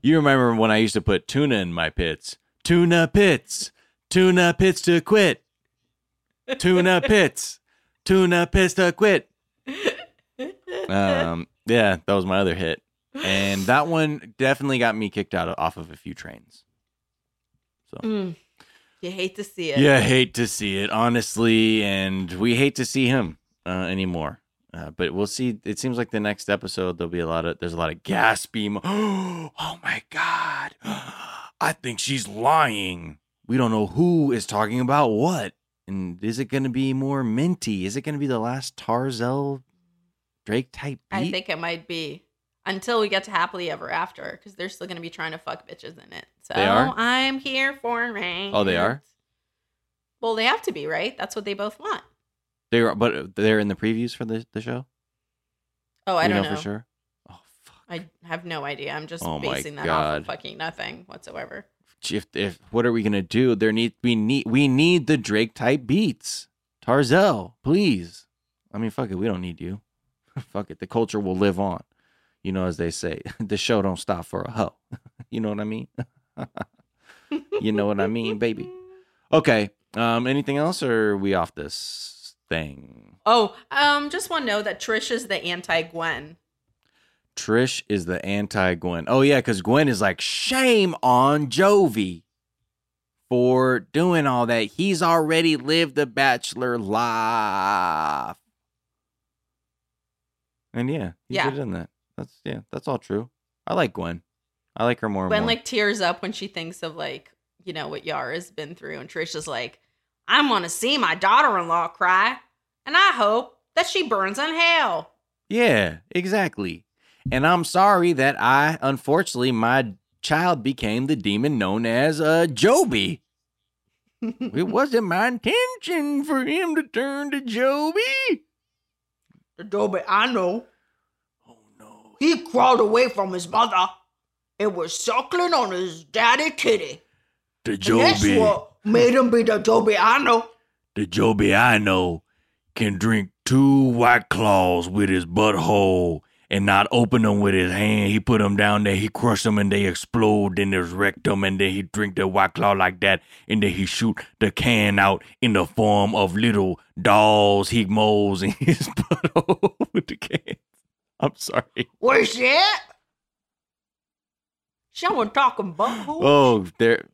[SPEAKER 4] You remember when I used to put tuna in my pits? Tuna pits, tuna pits to quit. Tuna pits, tuna pits to quit. Um, yeah, that was my other hit, and that one definitely got me kicked out of, off of a few trains. So
[SPEAKER 5] Mm. You hate to see it.
[SPEAKER 4] yeah, hate to see it, honestly, and we hate to see him uh, anymore. Uh, but we'll see. It seems like the next episode there'll be a lot of there's a lot of gaspy. Mo- oh my god, I think she's lying. We don't know who is talking about what, and is it going to be more minty? Is it going to be the last Tarzell Drake type beat?
[SPEAKER 5] I think it might be until we get to happily ever after because they're still going to be trying to fuck bitches in it. So
[SPEAKER 4] They are?
[SPEAKER 5] I'm here for it.
[SPEAKER 4] Oh, they are.
[SPEAKER 5] Well, they have to be right. That's what they both want.
[SPEAKER 4] They are, but they're in the previews for the the show.
[SPEAKER 5] Oh, I
[SPEAKER 4] You
[SPEAKER 5] don't know.
[SPEAKER 4] for sure. Oh fuck!
[SPEAKER 5] I have no idea. I'm just
[SPEAKER 4] Oh
[SPEAKER 5] basing that off of fucking nothing whatsoever.
[SPEAKER 4] If if what are we gonna do? There need we need we need the Drake type beats. Tarzell, please. I mean, fuck it, we don't need you. fuck it, the culture will live on. You know, as they say, the show don't stop for a hoe. you know what I mean? you know what I mean, baby. Okay. Um. Anything else, or are we off this thing?
[SPEAKER 5] Oh, um, just want to know that Trish is the anti Gwen.
[SPEAKER 4] Trish is the anti Gwen. Oh yeah, because Gwen is like shame on Jovi. for doing all that. He's already lived the bachelor life. And yeah,
[SPEAKER 5] Yeah.
[SPEAKER 4] in that. That's yeah, that's all true. I like Gwen. I like her more
[SPEAKER 5] Gwen
[SPEAKER 4] more.
[SPEAKER 5] like tears up when she thinks of like, you know, what Yara's been through. And Trisha's like, I want to see my daughter in law cry. And I hope that she burns in hell.
[SPEAKER 4] Yeah, exactly. And I'm sorry that I, unfortunately, my child became the demon known as uh, Joby. it wasn't my intention for him to turn to Joby.
[SPEAKER 11] The Dobie I know. Oh no. He crawled away from his mother and was suckling on his daddy titty.
[SPEAKER 4] The
[SPEAKER 11] And that's what made him be the Dobie I know.
[SPEAKER 4] the Joby I know can drink two white claws with his butthole and not open them with his hand. He put them down there, he crush them and they explode in his rectum and then he drink the white claw like that and then he shoot the can out in the form of little dolls he molds in his butthole with the can. I'm sorry.
[SPEAKER 11] What's that? Someone talking butthole?
[SPEAKER 4] Oh, there.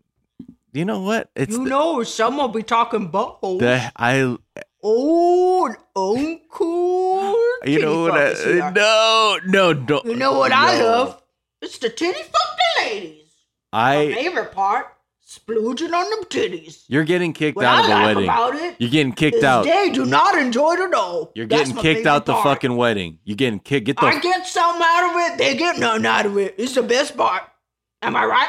[SPEAKER 4] You know what? It's
[SPEAKER 11] you know someone be talking butthole.
[SPEAKER 4] the I.
[SPEAKER 11] Oh, an uncool.
[SPEAKER 4] You know what? I, no, no, don't.
[SPEAKER 11] You know what I love? It's the titty fuck the ladies. My favorite part, splooging on them titties.
[SPEAKER 4] You're getting kicked
[SPEAKER 11] What
[SPEAKER 4] out
[SPEAKER 11] I
[SPEAKER 4] of the
[SPEAKER 11] like
[SPEAKER 4] wedding.
[SPEAKER 11] about it
[SPEAKER 4] You're getting kicked out.
[SPEAKER 11] They do not enjoy it at all.
[SPEAKER 4] You're
[SPEAKER 11] That's
[SPEAKER 4] getting kicked out the
[SPEAKER 11] part.
[SPEAKER 4] fucking wedding. You're getting kicked. Get the.
[SPEAKER 11] I get something out of it. They get nothing out of it. It's the best part. Am I right?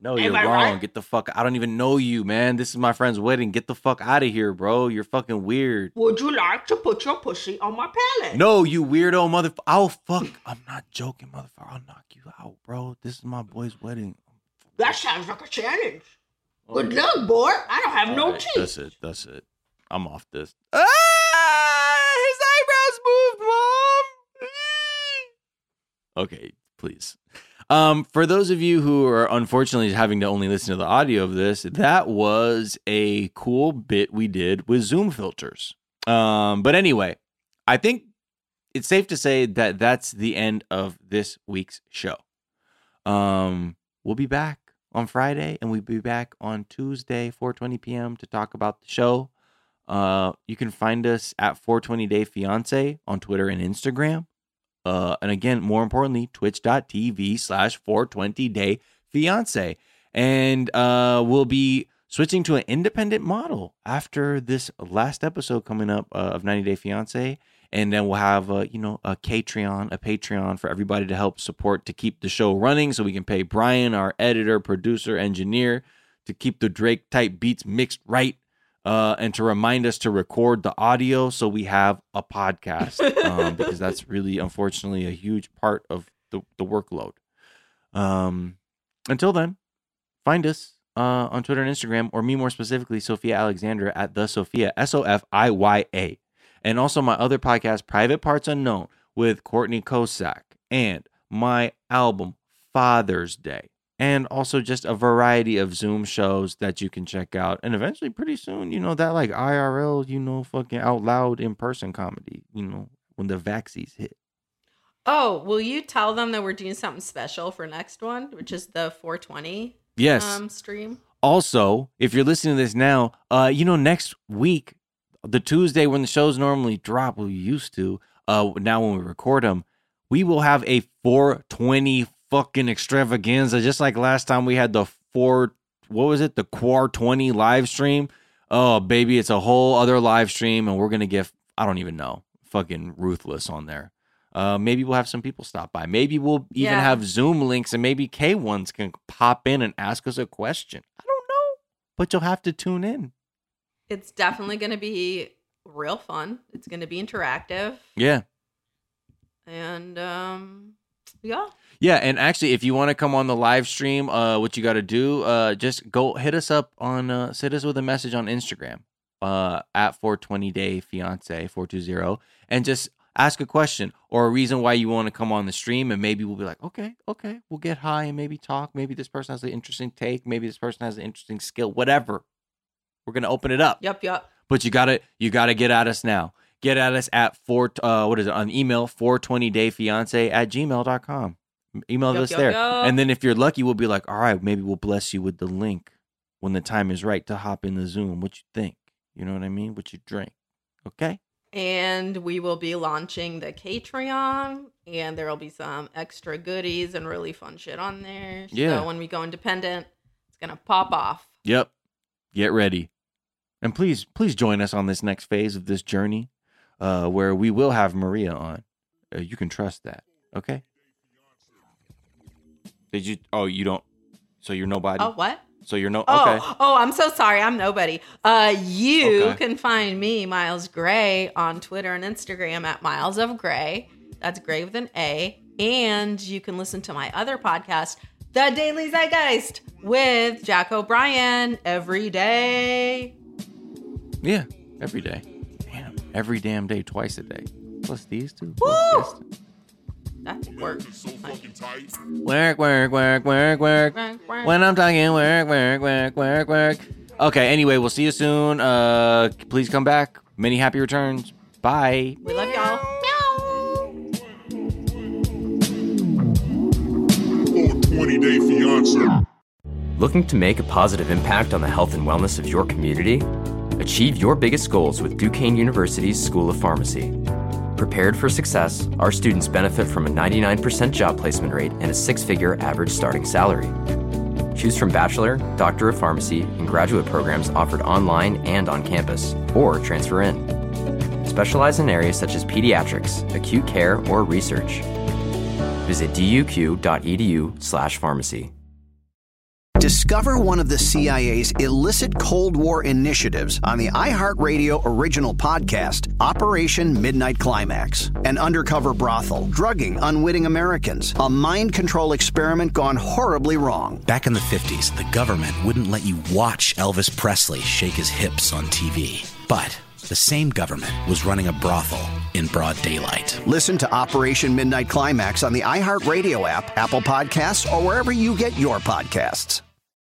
[SPEAKER 4] No,
[SPEAKER 11] am
[SPEAKER 4] you're
[SPEAKER 11] I
[SPEAKER 4] wrong.
[SPEAKER 11] right?
[SPEAKER 4] Get the fuck. I don't even know you, man. This is my friend's wedding. Get the fuck out of here, bro. You're fucking weird.
[SPEAKER 11] Would you like to put your pussy on my palate?
[SPEAKER 4] No, you weirdo motherfucker. I'll fuck. I'm not joking, motherfucker. I'll knock you out, bro. This is my boy's wedding.
[SPEAKER 11] That sounds like a challenge. Good luck, boy. I don't have no
[SPEAKER 4] Alright,
[SPEAKER 11] teeth.
[SPEAKER 4] That's it. That's it. I'm off this. Ah, his eyebrows moved, mom. Okay, please. Um, for those of you who are unfortunately having to only listen to the audio of this, that was a cool bit we did with Zoom filters. Um, but anyway, I think it's safe to say that that's the end of this week's show. Um, we'll be back on Friday, and we'll be back on Tuesday, 4:20 p.m. to talk about the show. Uh, you can find us at 420 Day Fiance on Twitter and Instagram. Uh, and again, more importantly, twitch.tv slash 420 Day Fiance. And uh, we'll be switching to an independent model after this last episode coming up uh, of 90 Day Fiance. And then we'll have, uh, you know, a Patreon, a Patreon for everybody to help support to keep the show running so we can pay Brian, our editor, producer, engineer, to keep the Drake type beats mixed right uh, and to remind us to record the audio so we have a podcast um, because that's really unfortunately a huge part of the, the workload. Um, until then find us uh, on twitter and instagram or me more specifically sofiya alexandra at the sofiya s-o-f-i-y-a and also my other podcast private parts unknown with courtney kocak and my album father's day and also just a variety of Zoom shows that you can check out. And eventually, pretty soon, you know, that like IRL, you know, fucking out loud in person comedy, you know, when the vaccines hit.
[SPEAKER 5] Oh, will you tell them that we're doing something special for next one, which is the 420
[SPEAKER 4] Yes.
[SPEAKER 5] um, stream?
[SPEAKER 4] Also, if you're listening to this now, uh, you know, next week, the Tuesday when the shows normally drop, we used to, uh, now when we record them, we will have a 420 fucking extravaganza, just like last time we had the four, what was it, the Quar 20 live stream. Oh, baby, it's a whole other live stream, and we're gonna get, I don't even know, fucking ruthless on there. Uh, maybe we'll have some people stop by. Maybe we'll even
[SPEAKER 5] Yeah.
[SPEAKER 4] have Zoom links, and maybe K ones can pop in and ask us a question. I don't know, but you'll have to tune in.
[SPEAKER 5] It's definitely going to be real fun. It's going to be interactive.
[SPEAKER 4] Yeah.
[SPEAKER 5] And um, yeah.
[SPEAKER 4] Yeah, and actually, if you want to come on the live stream, uh, what you got to do, uh, just go hit us up on, uh, send us with a message on Instagram, uh, at 420 day fiance 420, and just ask a question or a reason why you want to come on the stream, and maybe we'll be like, okay, okay, we'll get high and maybe talk. Maybe this person has an interesting take. Maybe this person has an interesting skill. Whatever. We're gonna open it up.
[SPEAKER 5] Yep, yep.
[SPEAKER 4] But you gotta you gotta get at us now. Get at us at four uh what is it on email 420dayfiance at gmail.com. Email
[SPEAKER 5] Yup,
[SPEAKER 4] us
[SPEAKER 5] yup,
[SPEAKER 4] there.
[SPEAKER 5] yup.
[SPEAKER 4] And then if you're lucky, we'll be like, all right, maybe we'll bless you with the link when the time is right to hop in the Zoom. What you think? You know what I mean? What you drink? Okay.
[SPEAKER 5] And we will be launching the Patreon, and there will be some extra goodies and really fun shit on there.
[SPEAKER 4] Yeah.
[SPEAKER 5] So when we go independent, it's gonna pop off.
[SPEAKER 4] Yep. Get ready. And please, please join us on this next phase of this journey, uh, where we will have Maria on. Uh, you can trust that. Okay. Did you? Oh, you don't. So you're nobody.
[SPEAKER 5] Oh, what?
[SPEAKER 4] So you're no.
[SPEAKER 5] Oh,
[SPEAKER 4] Okay.
[SPEAKER 5] oh, I'm so sorry. I'm nobody. Uh, you
[SPEAKER 4] Okay.
[SPEAKER 5] can find me, Miles Gray, on Twitter and Instagram at Miles of Gray. That's Gray with an A. And you can listen to my other podcast, The Daily Zeitgeist, with Jack O'Brien every day.
[SPEAKER 4] Yeah. Every day. Damn. Every damn day, twice a day. Plus these two.
[SPEAKER 5] Woo! That's work.
[SPEAKER 4] Work, work, work, work, work.
[SPEAKER 5] Work, work.
[SPEAKER 4] When I'm talking work, work, work, work, work. Okay. Anyway, we'll see you soon. Uh, please come back. Many happy returns. Bye.
[SPEAKER 5] We love y'all.
[SPEAKER 3] 20 Day Fiance.
[SPEAKER 12] Looking to make a positive impact on the health and wellness of your community? Achieve your biggest goals with Duquesne University's School of Pharmacy. Prepared for success, our students benefit from a 99% job placement rate and a six figure average starting salary. Choose from bachelor, doctor of pharmacy, and graduate programs offered online and on campus, or transfer in. Specialize in areas such as pediatrics, acute care, or research. Visit duq.edu/pharmacy.
[SPEAKER 13] Discover one of the CIA's illicit Cold War initiatives on the iHeartRadio original podcast, Operation Midnight Climax. An undercover brothel, drugging unwitting Americans, a mind control experiment gone horribly wrong.
[SPEAKER 14] Back in the 50s, the government wouldn't let you watch Elvis Presley shake his hips on TV. But the same government was running a brothel in broad daylight.
[SPEAKER 13] Listen to Operation Midnight Climax on the iHeartRadio app, Apple Podcasts, or wherever you get your podcasts.